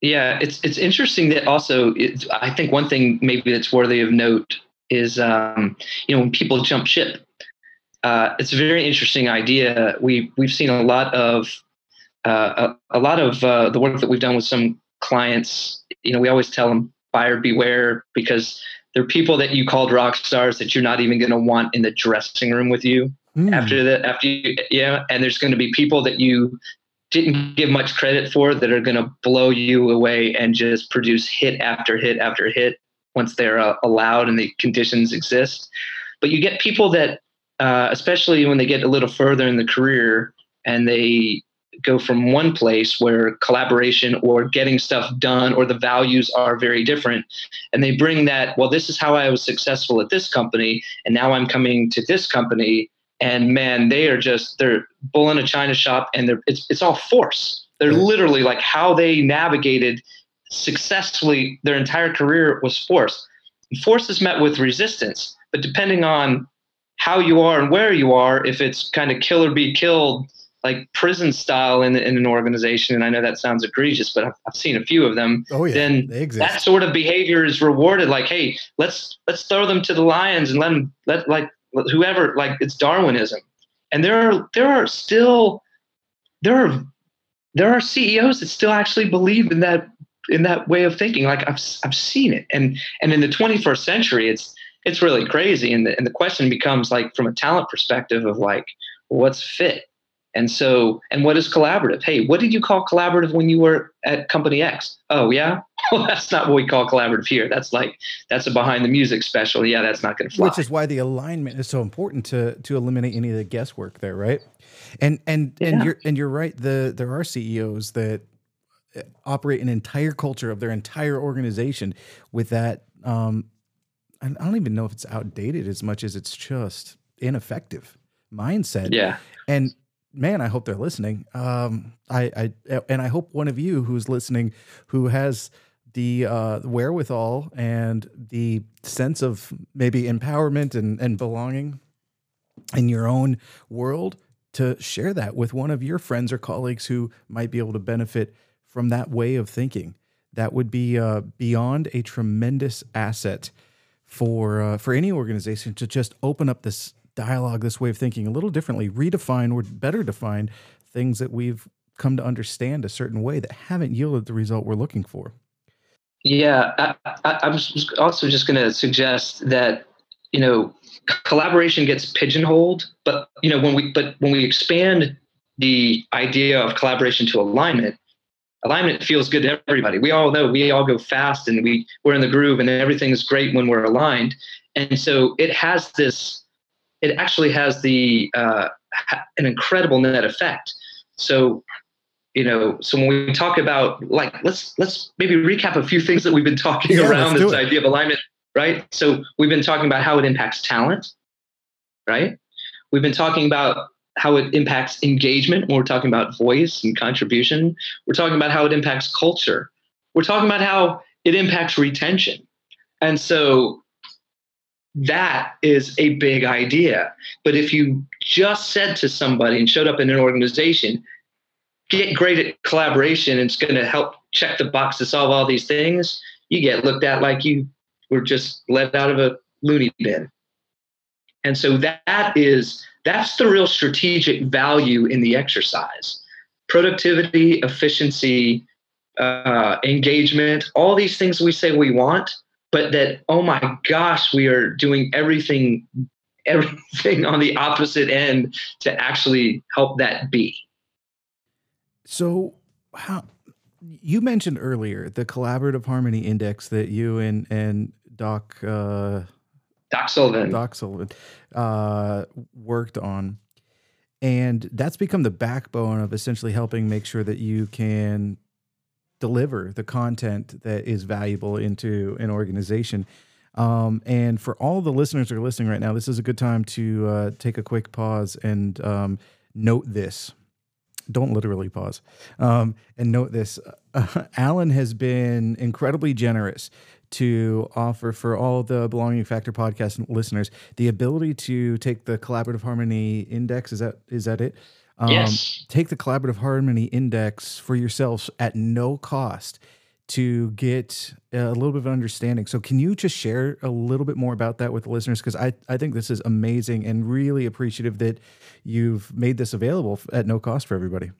Speaker 2: yeah it's it's interesting that also i think one thing maybe that's worthy of note is um, you know when people jump ship uh, it's a very interesting idea. We we've seen a lot of uh, a, a, lot of uh, the work that we've done with some clients. You know, we always tell them buyer beware because there are people that you called rock stars that you're not even going to want in the dressing room with you mm. after that. After you, yeah, and there's going to be people that you didn't give much credit for that are going to blow you away and just produce hit after hit after hit once they're uh, allowed and the conditions exist. But you get people that uh, especially when they get a little further in the career and they go from one place where collaboration or getting stuff done or the values are very different. And they bring that well this is how i was successful at this company and now i'm coming to this company. And man they are just they're bull in a china shop and they're it's, it's all force. They're literally like how they navigated successfully their entire career was force. Force is met with resistance but depending on how you are and where you are if it's kind of kill or be killed like prison style in, in an organization and i know that sounds egregious but i've, I've seen a few of them
Speaker 1: oh, yeah,
Speaker 2: then that sort of behavior is rewarded. Like hey let's let's throw them to the lions and let them let like whoever like it's darwinism. And there are there are still there are there are ceos that still actually believe in that in that way of thinking. Like i've i've seen it. And and in the 21st century it's it's really crazy. And the, and the question becomes like from a talent perspective of like, what's fit? And so, and what is collaborative? Hey, what did you call collaborative when you were at company X? Oh, yeah. *laughs* Well, that's not what we call collaborative here. That's like that's a behind the music special. Yeah, that's not going to fly.
Speaker 1: Which is why the alignment is so important to to eliminate any of the guesswork there, right? And and yeah. and you're and you're right. The there are CEOs that uh, operate an entire culture of their entire organization with that um, I don't even know if it's outdated as much as it's just ineffective mindset.
Speaker 2: Yeah.
Speaker 1: And man, I hope they're listening. Um, I, I, and I hope one of you who's listening, who has the uh, wherewithal and the sense of maybe empowerment and, and belonging in your own world, to share that with one of your friends or colleagues who might be able to benefit from that way of thinking. That would be uh, beyond a tremendous asset for uh, for any organization to just open up this dialogue, this way of thinking a little differently, redefine or better define things that we've come to understand a certain way that haven't yielded the result we're looking for.
Speaker 2: Yeah, I, am also just going to suggest that you know collaboration gets pigeonholed, but you know when we but when we expand the idea of collaboration to alignment, alignment feels good to everybody. We all know we all go fast and we we're in the groove and everything's great when we're aligned. And so it has this. It actually has the uh, an incredible net effect. So you know so when we talk about like let's let's maybe recap a few things that we've been talking yeah, around this idea of alignment right so we've been talking about how it impacts talent right? We've been talking about how it impacts engagement when we're talking about voice and contribution. We're talking about how it impacts culture. We're talking about how it impacts retention. And so that is a big idea. But if you just said to somebody and showed up in an organization, get great at collaboration it's going to help check the box to solve all these things, you get looked at like you were just let out of a loony bin. And so that is that's the real strategic value in the exercise. Productivity, efficiency, uh, engagement, all these things we say we want, but that oh my gosh, we are doing everything *laughs* everything on the opposite end to actually help that be.
Speaker 1: So how you mentioned earlier the collaborative harmony index that you and and Doc uh,
Speaker 2: Doc Sullivan
Speaker 1: Doc Sullivan uh, worked on, and that's become the backbone of essentially helping make sure that you can deliver the content that is valuable into an organization. Um, and for all the listeners that are listening right now, this is a good time to uh, take a quick pause and um, note this. Don't literally pause. Um, and note this. Uh, *laughs* alan has been incredibly generous to offer for all the belonging factor podcast listeners the ability to take the collaborative harmony index. Is that is that it
Speaker 2: um, yes.
Speaker 1: take the collaborative harmony index for yourselves at no cost to get a little bit of understanding. So, can you just share a little bit more about that with the listeners? Because I, I think this is amazing and really appreciative that you've made this available at no cost for everybody.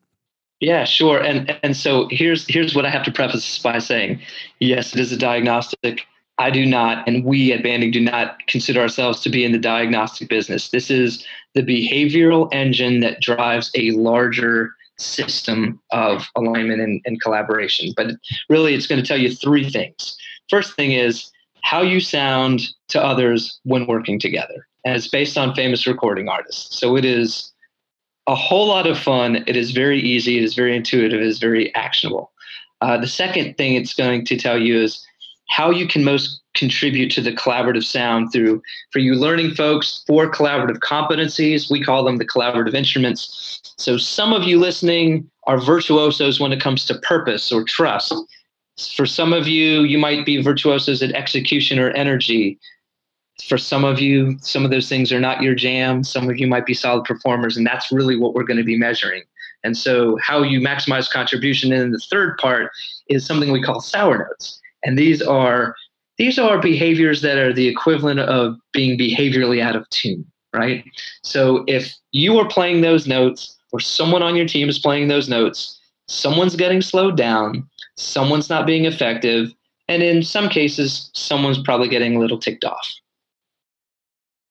Speaker 2: Yeah, sure. And and so here's here's what I have to preface by saying. Yes, it is a diagnostic. I do not, and we at Banding do not consider ourselves to be in the diagnostic business. This is the behavioral engine that drives a larger system of alignment and, and collaboration. But really, it's going to tell you three things. First thing is how you sound to others when working together. And it's based on famous recording artists. So it is a whole lot of fun. It is very easy. It is very intuitive. It is very actionable. Uh, the second thing it's going to tell you is how you can most contribute to the collaborative sound through for you learning folks four collaborative competencies. We call them the collaborative instruments. So some of you listening are virtuosos when it comes to purpose or trust. For some of you you might be virtuosos at execution or energy. For some of you some of those things are not your jam. Some of you might be solid performers and that's really what we're going to be measuring. And so how you maximize contribution and the third part is something we call sour notes and these are these are behaviors that are the equivalent of being behaviorally out of tune, right? So if you are playing those notes or someone on your team is playing those notes, someone's getting slowed down, someone's not being effective, and in some cases, someone's probably getting a little ticked off.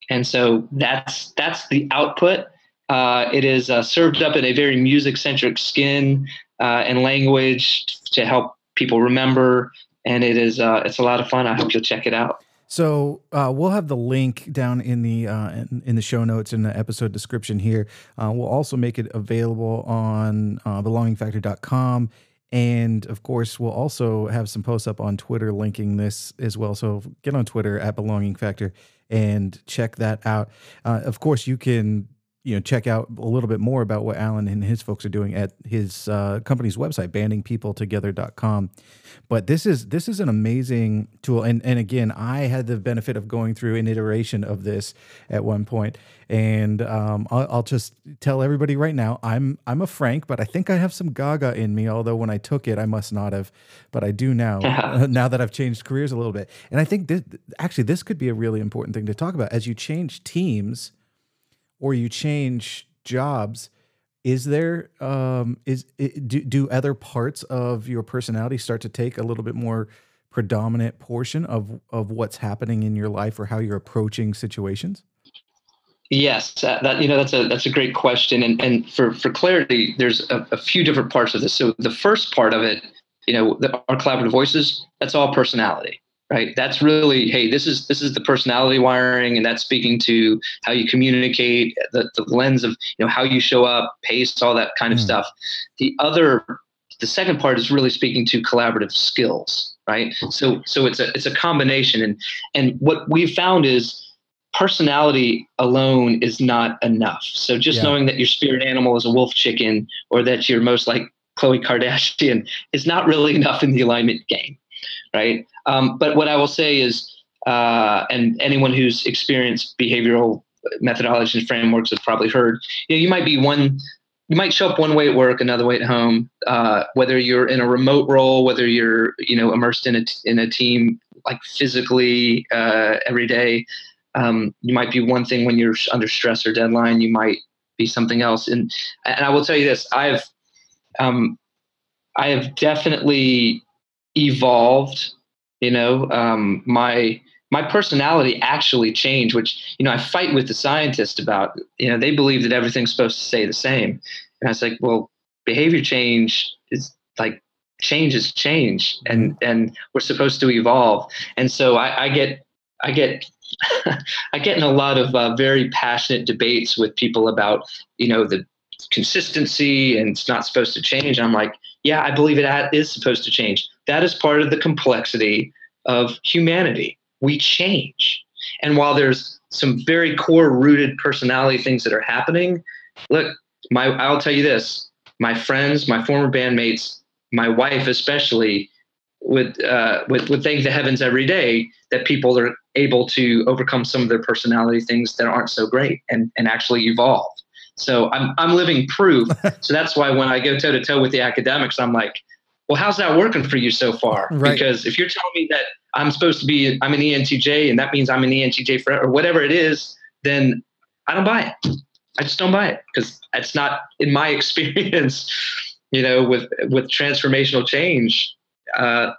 Speaker 2: And so that's that's the output. Uh, it is uh, served up in a very music-centric skin uh, and language to help people remember and it is uh, it's a lot of fun. I hope you'll check it out.
Speaker 1: So uh, we'll have the link down in the uh, in, in, the show notes in the episode description here. Uh, we'll also make it available on uh, belongingfactor.com. And of course, we'll also have some posts up on Twitter linking this as well. So get on Twitter at Belonging Factor and check that out. Uh, of course, you can you know check out a little bit more about what Alan and his folks are doing at his uh, company's website bandingpeopletogether.com but this is this is an amazing tool. And and again I had the benefit of going through an iteration of this at one point. And um, I'll, I'll, just tell everybody right now I'm I'm a Frank but I think I have some Gaga in me although when I took it I must not have. But I do now *laughs* now that I've changed careers a little bit. And I think this actually this could be a really important thing to talk about. As you change teams or you change jobs is there um is do, do other parts of your personality start to take a little bit more predominant portion of of what's happening in your life or how you're approaching situations?
Speaker 2: Yes uh, that you know that's a that's a great question. And and for for clarity there's a, a few different parts of this. So the first part of it you know the, our collaborative voices that's all personality right that's really hey this is this is the personality wiring and that's speaking to how you communicate the, the lens of you know how you show up pace all that kind of mm. stuff the other the second part is really speaking to collaborative skills right so so it's a it's a combination and and what we've found is personality alone is not enough. So just yeah. knowing that your spirit animal is a wolf chicken or that you're most like Khloe Kardashian is not really *laughs* enough in the alignment game, right? Um, but what I will say is, uh, and anyone who's experienced behavioral methodologies and frameworks has probably heard, you know, you might be one, you might show up one way at work, another way at home. Uh, whether you're in a remote role, whether you're, you know, immersed in a in a team like physically uh, every day, um, you might be one thing when you're under stress or deadline. You might be something else. And and I will tell you this: I've um, I have definitely evolved. You know, um, my my personality actually changed. Which you know, I fight with the scientists about. You know, they believe that everything's supposed to stay the same, and I was like, well, behavior change is like change is change, and mm-hmm. and we're supposed to evolve. And so I, I get I get *laughs* I get in a lot of uh, very passionate debates with people about, you know, the consistency and it's not supposed to change. I'm like, yeah, I believe it is supposed to change. That is part of the complexity of humanity. We change. And while there's some very core rooted personality things that are happening, look, my I'll tell you this, my friends, my former bandmates, my wife especially would uh, would, would thank the heavens every day that people are able to overcome some of their personality things that aren't so great and, and actually evolve. So I'm, I'm living proof. *laughs* so that's why when I go toe to toe with the academics, I'm like, well, how's that working for you so far? Right. Because if you're telling me that I'm supposed to be, I'm an ENTJ and that means I'm an ENTJ forever, or whatever it is, then I don't buy it. I just don't buy it because it's not in my *laughs* experience, you know, with, with transformational change. Uh,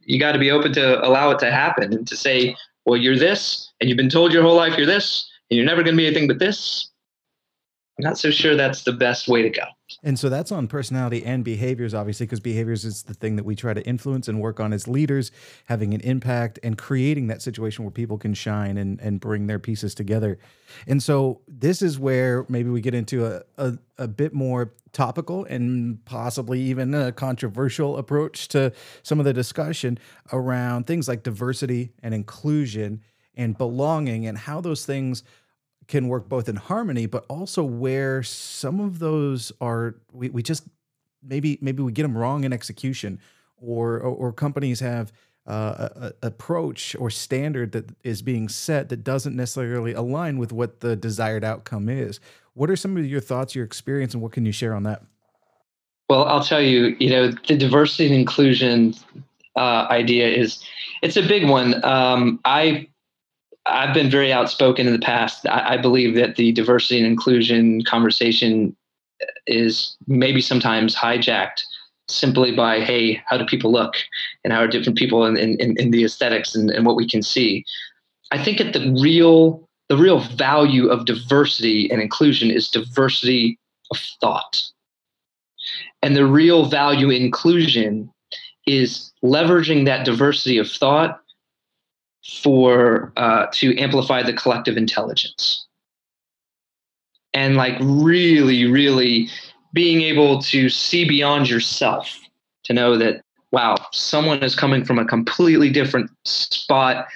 Speaker 2: you got to be open to allow it to happen and to say, well, you're this, and you've been told your whole life you're this, and you're never going to be anything but this. I'm not so sure that's the best way to go.
Speaker 1: And so that's on personality and behaviors, obviously, because behaviors is the thing that we try to influence and work on as leaders, having an impact and creating that situation where people can shine and, and bring their pieces together. And so this is where maybe we get into a, a, a bit more topical and possibly even a controversial approach to some of the discussion around things like diversity and inclusion and belonging and how those things can work both in harmony, but also where some of those are we, we just maybe maybe we get them wrong in execution, or or, or companies have uh, a, a approach or standard that is being set that doesn't necessarily align with what the desired outcome is. What are some of your thoughts, your experience, and what can you share on that?
Speaker 2: Well, I'll tell you, you know, the diversity and inclusion uh, idea is it's a big one. Um, I I've been very outspoken in the past. I, I, believe that the diversity and inclusion conversation is maybe sometimes hijacked simply by, hey, how do people look and how are different people in, in, in the aesthetics and, and what we can see. I think at the real the real value of diversity and inclusion is diversity of thought. And the real value inclusion is leveraging that diversity of thought for uh, to amplify the collective intelligence. And like really really being able to see beyond yourself to know that wow someone is coming from a completely different spot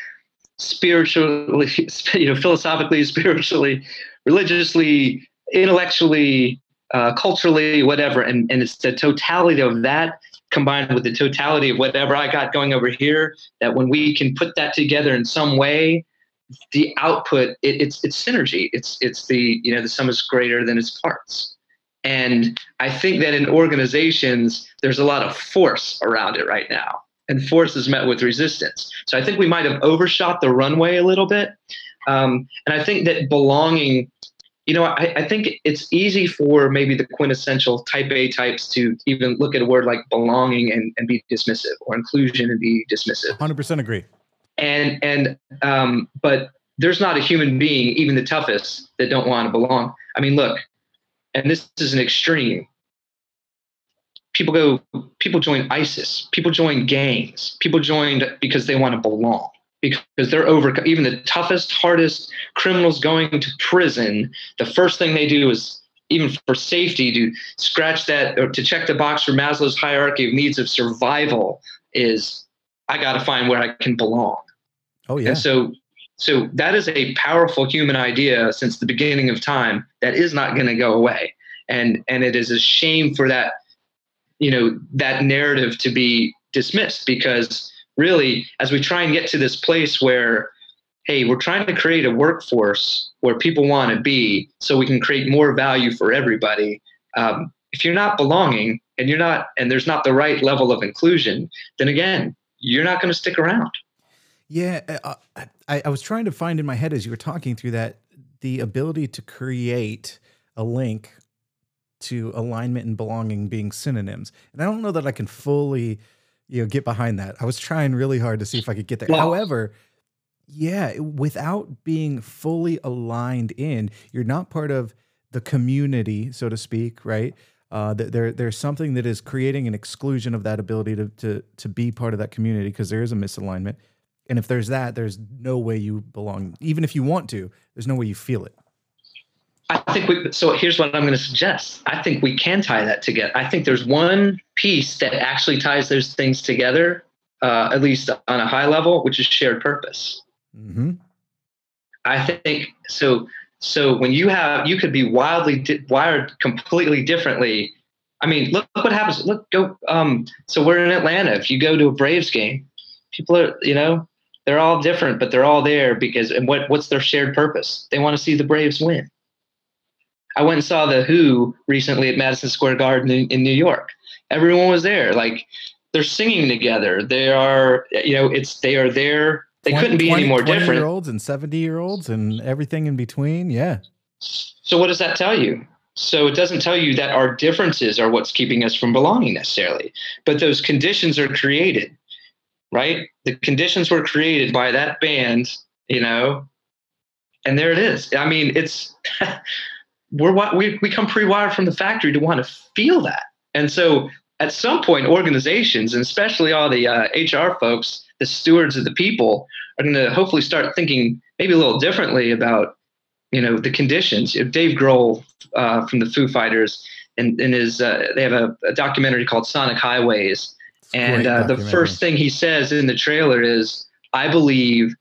Speaker 2: spiritually *laughs* you know philosophically spiritually religiously intellectually uh, culturally whatever. And, and it's the totality of that combined with the totality of whatever I got going over here, that when we can put that together in some way, the output it, it's it's synergy. It's it's the you know the sum is greater than its parts. And I think that in organizations, there's a lot of force around it right now, and force is met with resistance. So I think we might have overshot the runway a little bit. Um, and I think that belonging you know, I, I, think it's easy for maybe the quintessential type A types to even look at a word like belonging and, and be dismissive or inclusion and be dismissive.
Speaker 1: 100% agree.
Speaker 2: And, and, um, but there's not a human being, even the toughest, that don't want to belong. I mean, look, and this is an extreme. People go, people join ISIS, people join gangs, people joined because they want to belong because they're over even the toughest hardest criminals going to prison the first thing they do is even for safety to scratch that or to check the box for maslow's hierarchy of needs of survival is i got to find where i can belong
Speaker 1: oh yeah
Speaker 2: and so So that is a powerful human idea since the beginning of time that is not going to go away. And and it is a shame for that you know that narrative to be dismissed because really as we try and get to this place where hey, we're trying to create a workforce where people want to be so we can create more value for everybody. Um, if you're not belonging and you're not, and there's not the right level of inclusion, then again, you're not going to stick around.
Speaker 1: Yeah. Uh, uh, I, I was trying to find in my head as you were talking through that the ability to create a link to alignment and belonging being synonyms. And I don't know that I can fully, you know, get behind that. I was trying really hard to see if I could get there. Well, However, yeah, without being fully aligned in, you're not part of the community, so to speak, right? Uh, there, there's something that is creating an exclusion of that ability to to to be part of that community because there is a misalignment. And if there's that, there's no way you belong. Even if you want to, there's no way you feel it.
Speaker 2: I think we. So here's what I'm going to suggest. I think we can tie that together. I think there's one piece that actually ties those things together, uh, at least on a high level, which is shared purpose. Mm-hmm. I think so. So when you have, you could be wildly di- wired completely differently. I mean, look, look what happens. Look, go. Um, so we're in Atlanta. If you go to a Braves game, people are, you know, they're all different, but they're all there because, and what, what's their shared purpose? They want to see the Braves win. I went and saw the Who recently at Madison Square Garden in, in New York. Everyone was there. Like they're singing together. They are, you know, it's they are there they 20, couldn't be 20, any more different.
Speaker 1: Year olds and seventy year olds and everything in between. Yeah.
Speaker 2: So what does that tell you? So it doesn't tell you that our differences are what's keeping us from belonging necessarily, but those conditions are created, right? The conditions were created by that band, you know, and there it is. I mean, it's *laughs* we're we we come pre-wired from the factory to want to feel that, and so at some point, organizations and especially all the uh, HR folks the stewards of the people are going to hopefully start thinking maybe a little differently about you know the conditions. Dave Grohl uh, from the Foo Fighters and in his uh, they have a, a, documentary called Sonic Highways, and uh, the first thing he says in the trailer is, "I believe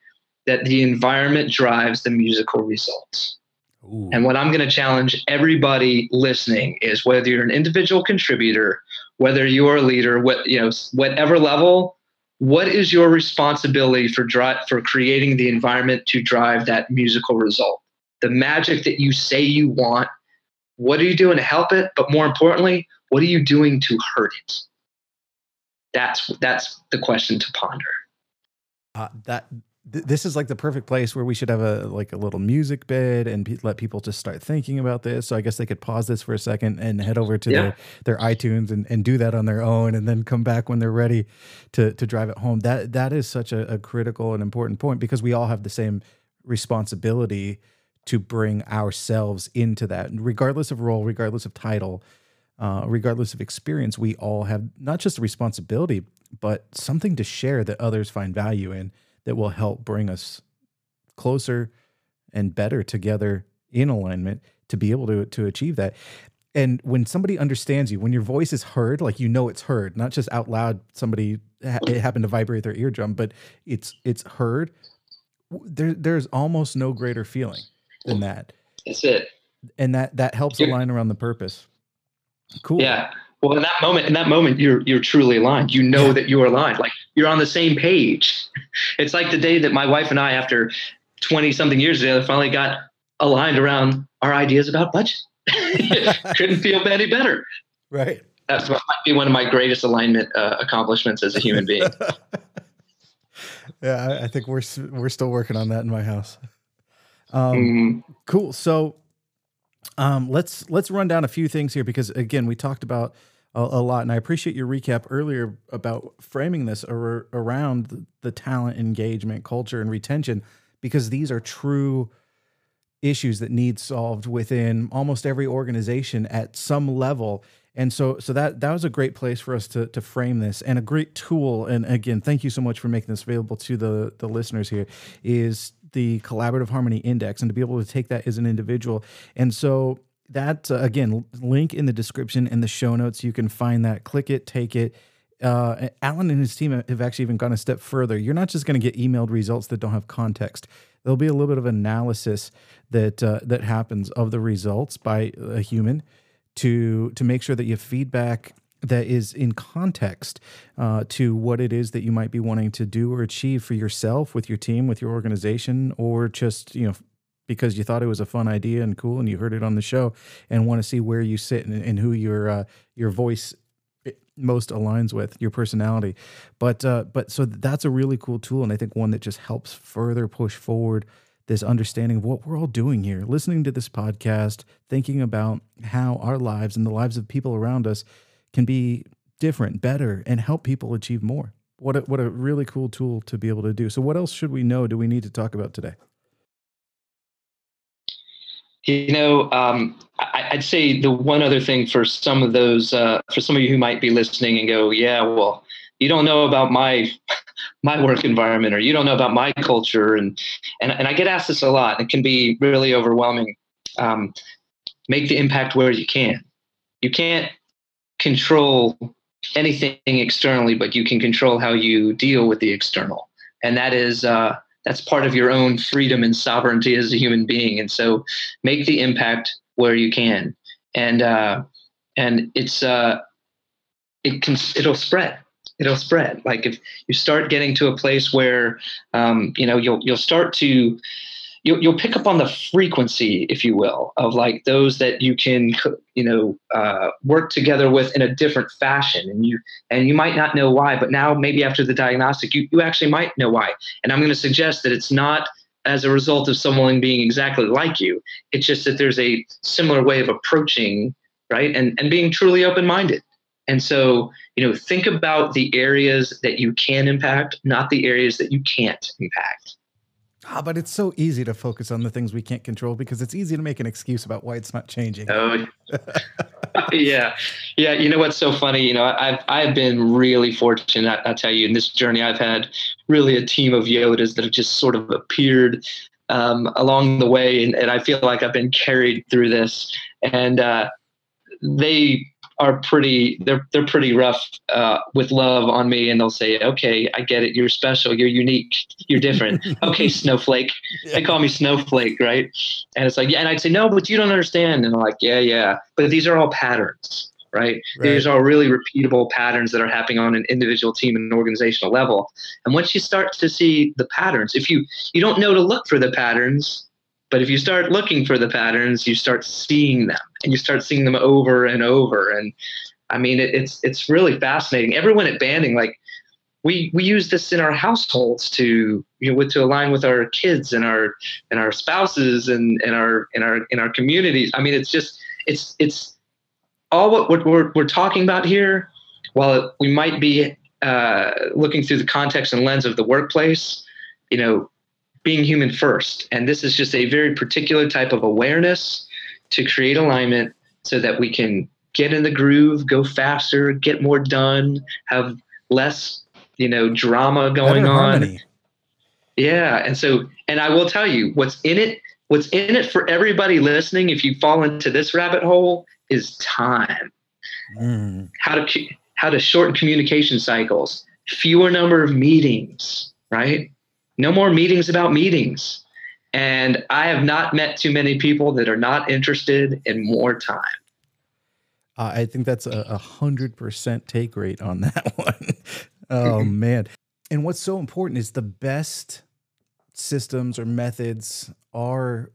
Speaker 2: that the environment drives the musical results." Ooh. And what I'm going to challenge everybody listening is whether you're an individual contributor, whether you're a leader, what you know, whatever level, what is your responsibility for drive for creating the environment to drive that musical result? The magic that you say you want what are you doing to help it? But more importantly what are you doing to hurt it? That's that's the question to ponder.
Speaker 1: Uh, that this is like the perfect place where we should have a like a little music bed and pe- let people just start thinking about this. So I guess they could pause this for a second and head over to yeah. their, their iTunes and, and do that on their own, and then come back when they're ready to to drive it home. That that is such a, a critical and important point because we all have the same responsibility to bring ourselves into that, regardless of role, regardless of title. Uh, regardless of experience, we all have not just a responsibility, but something to share that others find value in that will help bring us closer and better together in alignment to be able to to achieve that. And when somebody understands you, when your voice is heard, like you know it's heard, not just out loud. Somebody it happened to vibrate their eardrum, but it's it's heard. There there's almost no greater feeling than that.
Speaker 2: That's it.
Speaker 1: And that that helps align around the purpose. Cool.
Speaker 2: Yeah. Well, in that moment, in that moment, you're you're truly aligned. You know that you're aligned. Like you're on the same page. *laughs* It's like the day that my wife and I, after twenty something years together, finally got aligned around our ideas about budget. *laughs* Couldn't feel any better.
Speaker 1: Right.
Speaker 2: That might be one of my greatest alignment uh, accomplishments as a human being. *laughs*
Speaker 1: yeah, I think we're we're still working on that in my house. Um, mm-hmm. Cool. So um, let's let's run down a few things here because again, we talked about a, a lot, and I appreciate your recap earlier about framing this ar- around the, the talent engagement, culture, and retention because these are true issues that need solved within almost every organization at some level. And so so that that was a great place for us to to frame this and a great tool. And again thank you so much for making this available to the the listeners here is the collaborative harmony index and to be able to take that as an individual. And so that uh, again, link in the description and the show notes. You can find that. Click it, take it. Uh, Alan and his team have actually even gone a step further. You're not just going to get emailed results that don't have context. there'll be a little bit of analysis that uh, that happens of the results by a human to to make sure that you have feedback that is in context uh, to what it is that you might be wanting to do or achieve for yourself with your team with your organization or just you know because you thought it was a fun idea and cool and you heard it on the show and want to see where you sit and, and who your uh, your voice most aligns with your personality. But uh, but so that's a really cool tool and i think one that just helps further push forward this understanding of what we're all doing here listening to this podcast thinking about how our lives and the lives of people around us can be different better and help people achieve more. What a, what a really cool tool to be able to do. So what else should we know do we need to talk about today
Speaker 2: you know, um, I, would say the one other thing for some of those, uh, for some of you who might be listening and go, yeah, well, you don't know about my *laughs* my work environment, or you don't know about my culture, and and and I get asked this a lot. It can be really overwhelming. Um, make the impact where you can. You can't control anything externally, but you can control how you deal with the external, and that is. Uh, that's part of your own freedom and sovereignty as a human being. And so make the impact where you can. And, uh, and it's, uh, it can, it'll spread. It'll spread. Like if you start getting to a place where, um, you know, you'll, you'll start to, you'll, you'll pick up on the frequency, if you will, of like those that you can, you know, uh, work together with in a different fashion. And you, and you might not know why, but now maybe after the diagnostic, you, you actually might know why. And I'm going to suggest that it's not as a result of someone being exactly like you. It's just that there's a similar way of approaching, right? And, and being truly open-minded. And so, you know, think about the areas that you can impact, not the areas that you can't impact.
Speaker 1: Ah, but it's so easy to focus on the things we can't control because it's easy to make an excuse about why it's not changing.
Speaker 2: Oh, yeah, *laughs* *laughs* yeah. You know what's so funny? You know, I've I've been really fortunate. I, will tell you, in this journey, I've had really a team of Yodas that have just sort of appeared um, along the way, and, and I feel like I've been carried through this. And uh, they are pretty they're they're pretty rough uh, with love on me and they'll say okay i get it. You're special. You're unique. You're different. *laughs* Okay snowflake. Yeah. they call me snowflake right? And it's like yeah and i'd say no but you don't understand. And i'm like yeah yeah. But these are all patterns right, right. these are really repeatable patterns that are happening on an individual team and organizational level. And once you start to see the patterns if you you don't know to look for the patterns but if you start looking for the patterns, you start seeing them and you start seeing them over and over. And I mean, it, it's it's really fascinating. Everyone at Banding, like we we use this in our households to you know to align with our kids and our and our spouses and and our in our in our communities. I mean, it's just it's it's all what, what we're we're talking about here. While we might be uh, looking through the context and lens of the workplace, you know, being human first. And this is just a very particular type of awareness to create alignment so that we can get in the groove, go faster, get more done, have less, you know, drama going Better on. Harmony. Yeah. And so, and I will tell you what's in it, what's in it for everybody listening, if you fall into this rabbit hole, is time. Mm. How to how to shorten communication cycles, fewer number of meetings, right? No more meetings about meetings. And I have not met too many people that are not interested in more time.
Speaker 1: Uh, I think that's a hundred percent take rate on that *laughs* one. oh man. And what's so important is the best systems or methods are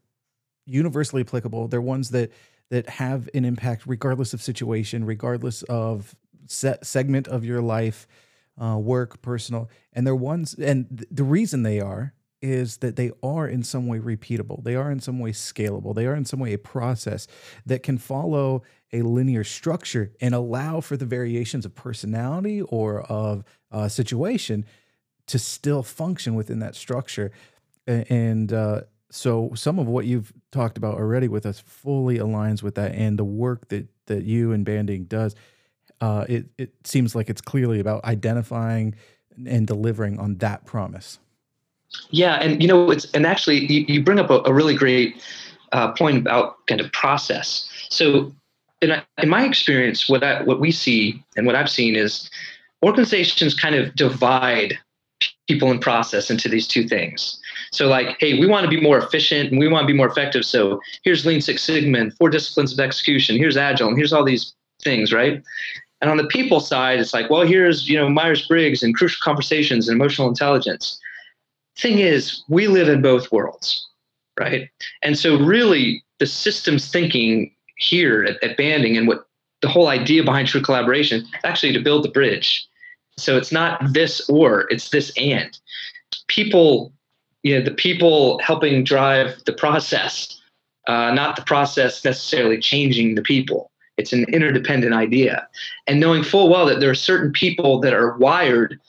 Speaker 1: universally applicable. They're ones that that have an impact regardless of situation, regardless of set segment of your life uh, work, personal, and they're ones. And th- the reason they are is that they are in some way repeatable. They are in some way scalable. They are in some way a process that can follow a linear structure and allow for the variations of personality or of uh, situation to still function within that structure. And uh, so, some of what you've talked about already with us fully aligns with that, and the work that that you and Banding does uh, it it seems like it's clearly about identifying and delivering on that promise.
Speaker 2: Yeah, and you know it's and actually you, you bring up a, a really great uh, point about kind of process. So in, in my experience, what I, what we see and what I've seen is organizations kind of divide people and process into these two things. So like, hey, we want to be more efficient and we want to be more effective. So here's Lean Six Sigma four disciplines of execution. Here's Agile and here's all these things, right? And on the people side, it's like, well, here's you know Myers Briggs and crucial conversations and emotional intelligence. Thing is, we live in both worlds, right? And so really, the systems thinking here at, at banding and what the whole idea behind true collaboration is actually to build the bridge. So it's not this or, it's this and. People, you know, the people helping drive the process, uh, not the process necessarily changing the people. It's an interdependent idea. And knowing full well that there are certain people that are wired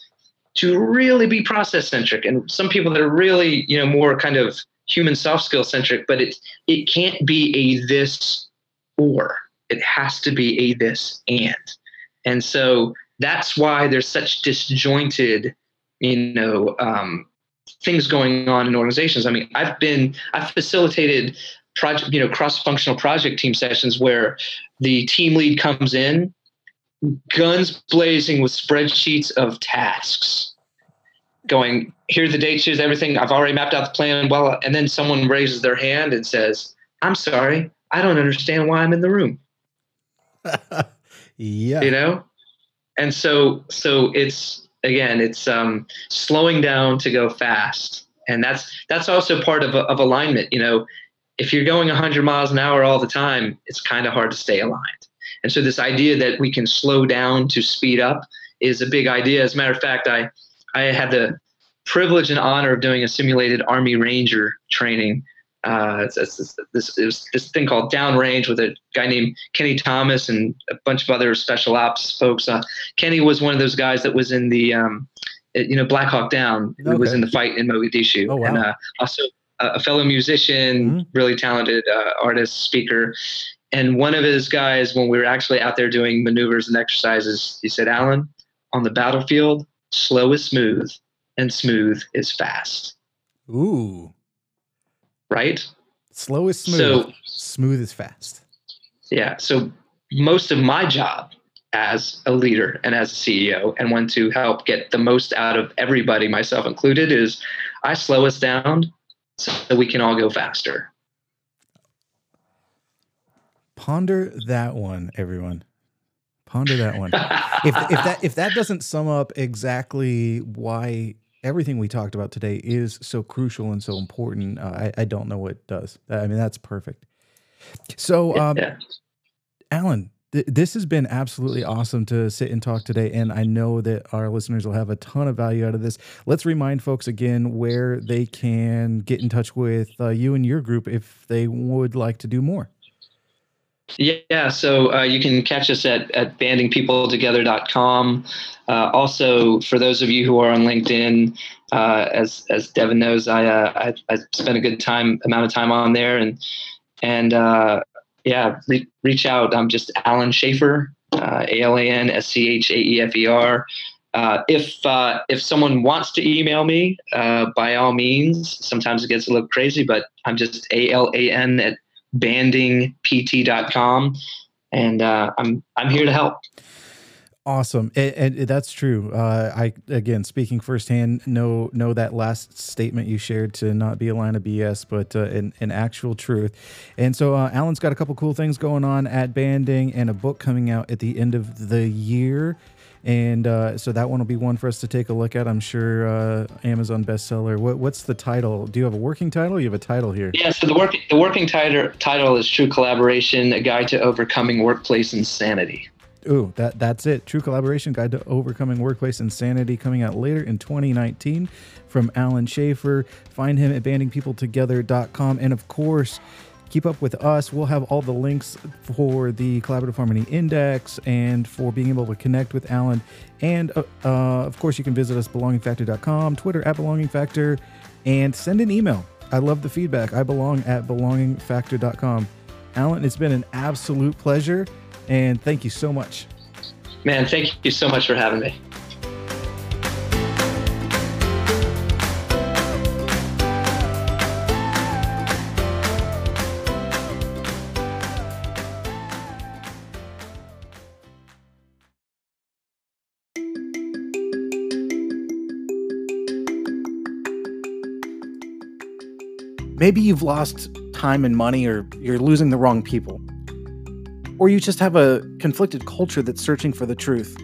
Speaker 2: to really be process centric and some people that are really, you know, more kind of human soft skill centric, but it it can't be a this or. It has to be a this and. And so that's why there's such disjointed, you know, um, things going on in organizations. I mean, I've been I've facilitated project, you know, cross-functional project team sessions where the team lead comes in, guns blazing with spreadsheets of tasks, going, here are the dates, here's everything. I've already mapped out the plan. Well, and then someone raises their hand and says, I'm sorry, I don't understand why I'm in the room. *laughs*
Speaker 1: yeah.
Speaker 2: You know? And so so it's again, it's um slowing down to go fast. And that's that's also part of of alignment, you know. If you're going 100 miles an hour all the time, it's kind of hard to stay aligned. And so this idea that we can slow down to speed up is a big idea. As a matter of fact, I I had the privilege and honor of doing a simulated Army Ranger training uh, it's, it's, it's, this, it was this thing called Downrange with a guy named Keni Thomas and a bunch of other special ops folks. Uh, Kenny was one of those guys that was in the, um, you know, Black Hawk Down. Okay. Who was in the fight in Mogadishu,
Speaker 1: oh, wow.
Speaker 2: and uh, also a fellow musician, mm-hmm. really talented uh, artist, speaker. And one of his guys, when we were actually out there doing maneuvers and exercises, he said, "Alan, on the battlefield, slow is smooth, and smooth is fast."
Speaker 1: Ooh
Speaker 2: right?
Speaker 1: Slow is smooth. So, smooth is fast.
Speaker 2: Yeah. So most of my job as a leader and as a CEO and want to help get the most out of everybody, myself included, is I slow us down so we can all go faster.
Speaker 1: Ponder that one, everyone. Ponder that one. if if that if that doesn't sum up exactly why everything we talked about today is so crucial and so important. Uh, I, I don't know what does. I mean, that's perfect. So, um, yeah. Alan, th- this has been absolutely awesome to sit and talk today. And I know that our listeners will have a ton of value out of this. Let's remind folks again where they can get in touch with uh, you and your group if they would like to do more.
Speaker 2: Yeah, so uh, you can catch us at, at bandingpeopletogether.com. Uh, also, for those of you who are on LinkedIn, uh, as as Devin knows, I, uh, I, I spent a good time amount of time on there, and and uh, yeah, re- reach out. I'm just Alan Schaefer, uh, A L A N S C H A E F E R. if if someone wants to email me, by all means. Sometimes it gets a little crazy, but I'm just A L A N at bandingpt.com, and uh, I'm I'm here to help.
Speaker 1: Awesome, and, and that's true. Uh, I again speaking firsthand know know that last statement you shared to not be a line of BS, but uh, an, an actual truth. And so uh, Alan's got a couple cool things going on at Banding and a book coming out at the end of the year. And uh, so that one will be one for us to take a look at. I'm sure uh, Amazon bestseller. What, what's the title? Do you have a working title? you have a title here.
Speaker 2: Yeah. So the working the working title title is True Collaboration: A Guide to Overcoming Workplace Insanity.
Speaker 1: Ooh, that that's it. True Collaboration Guide to Overcoming Workplace Insanity coming out later in 2019 from Alan Schaefer. Find him at bandingpeopletogether.com. And of course, keep up with us. We'll have all the links for the Collaborative Harmony Index and for being able to connect with Alan. And uh, uh, of course, you can visit us belongingfactor.com, Twitter at belongingfactor, and send an email. I love the feedback. I belong at belongingfactor.com. Alan, it's been an absolute pleasure, and thank you so much.
Speaker 2: Man, thank you so much for having me.
Speaker 1: Maybe you've lost time and money, or you're losing the wrong people. Or you just have a conflicted culture that's searching for the truth.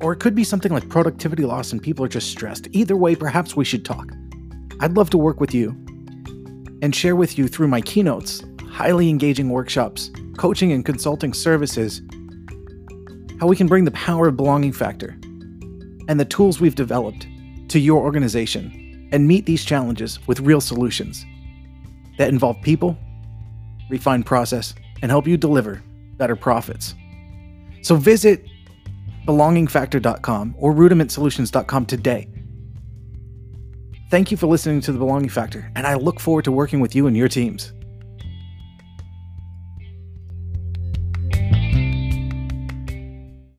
Speaker 1: Or it could be something like productivity loss and people are just stressed. Either way, perhaps we should talk. I'd love to work with you and share with you through my keynotes, highly engaging workshops, coaching and consulting services, how we can bring the power of belonging factor and the tools we've developed to your organization and meet these challenges with real solutions that involve people, refine process, and help you deliver better profits. So visit belongingfactor.com or rudimentsolutions.com today. Thank you for listening to The Belonging Factor, and I look forward to working with you and your teams.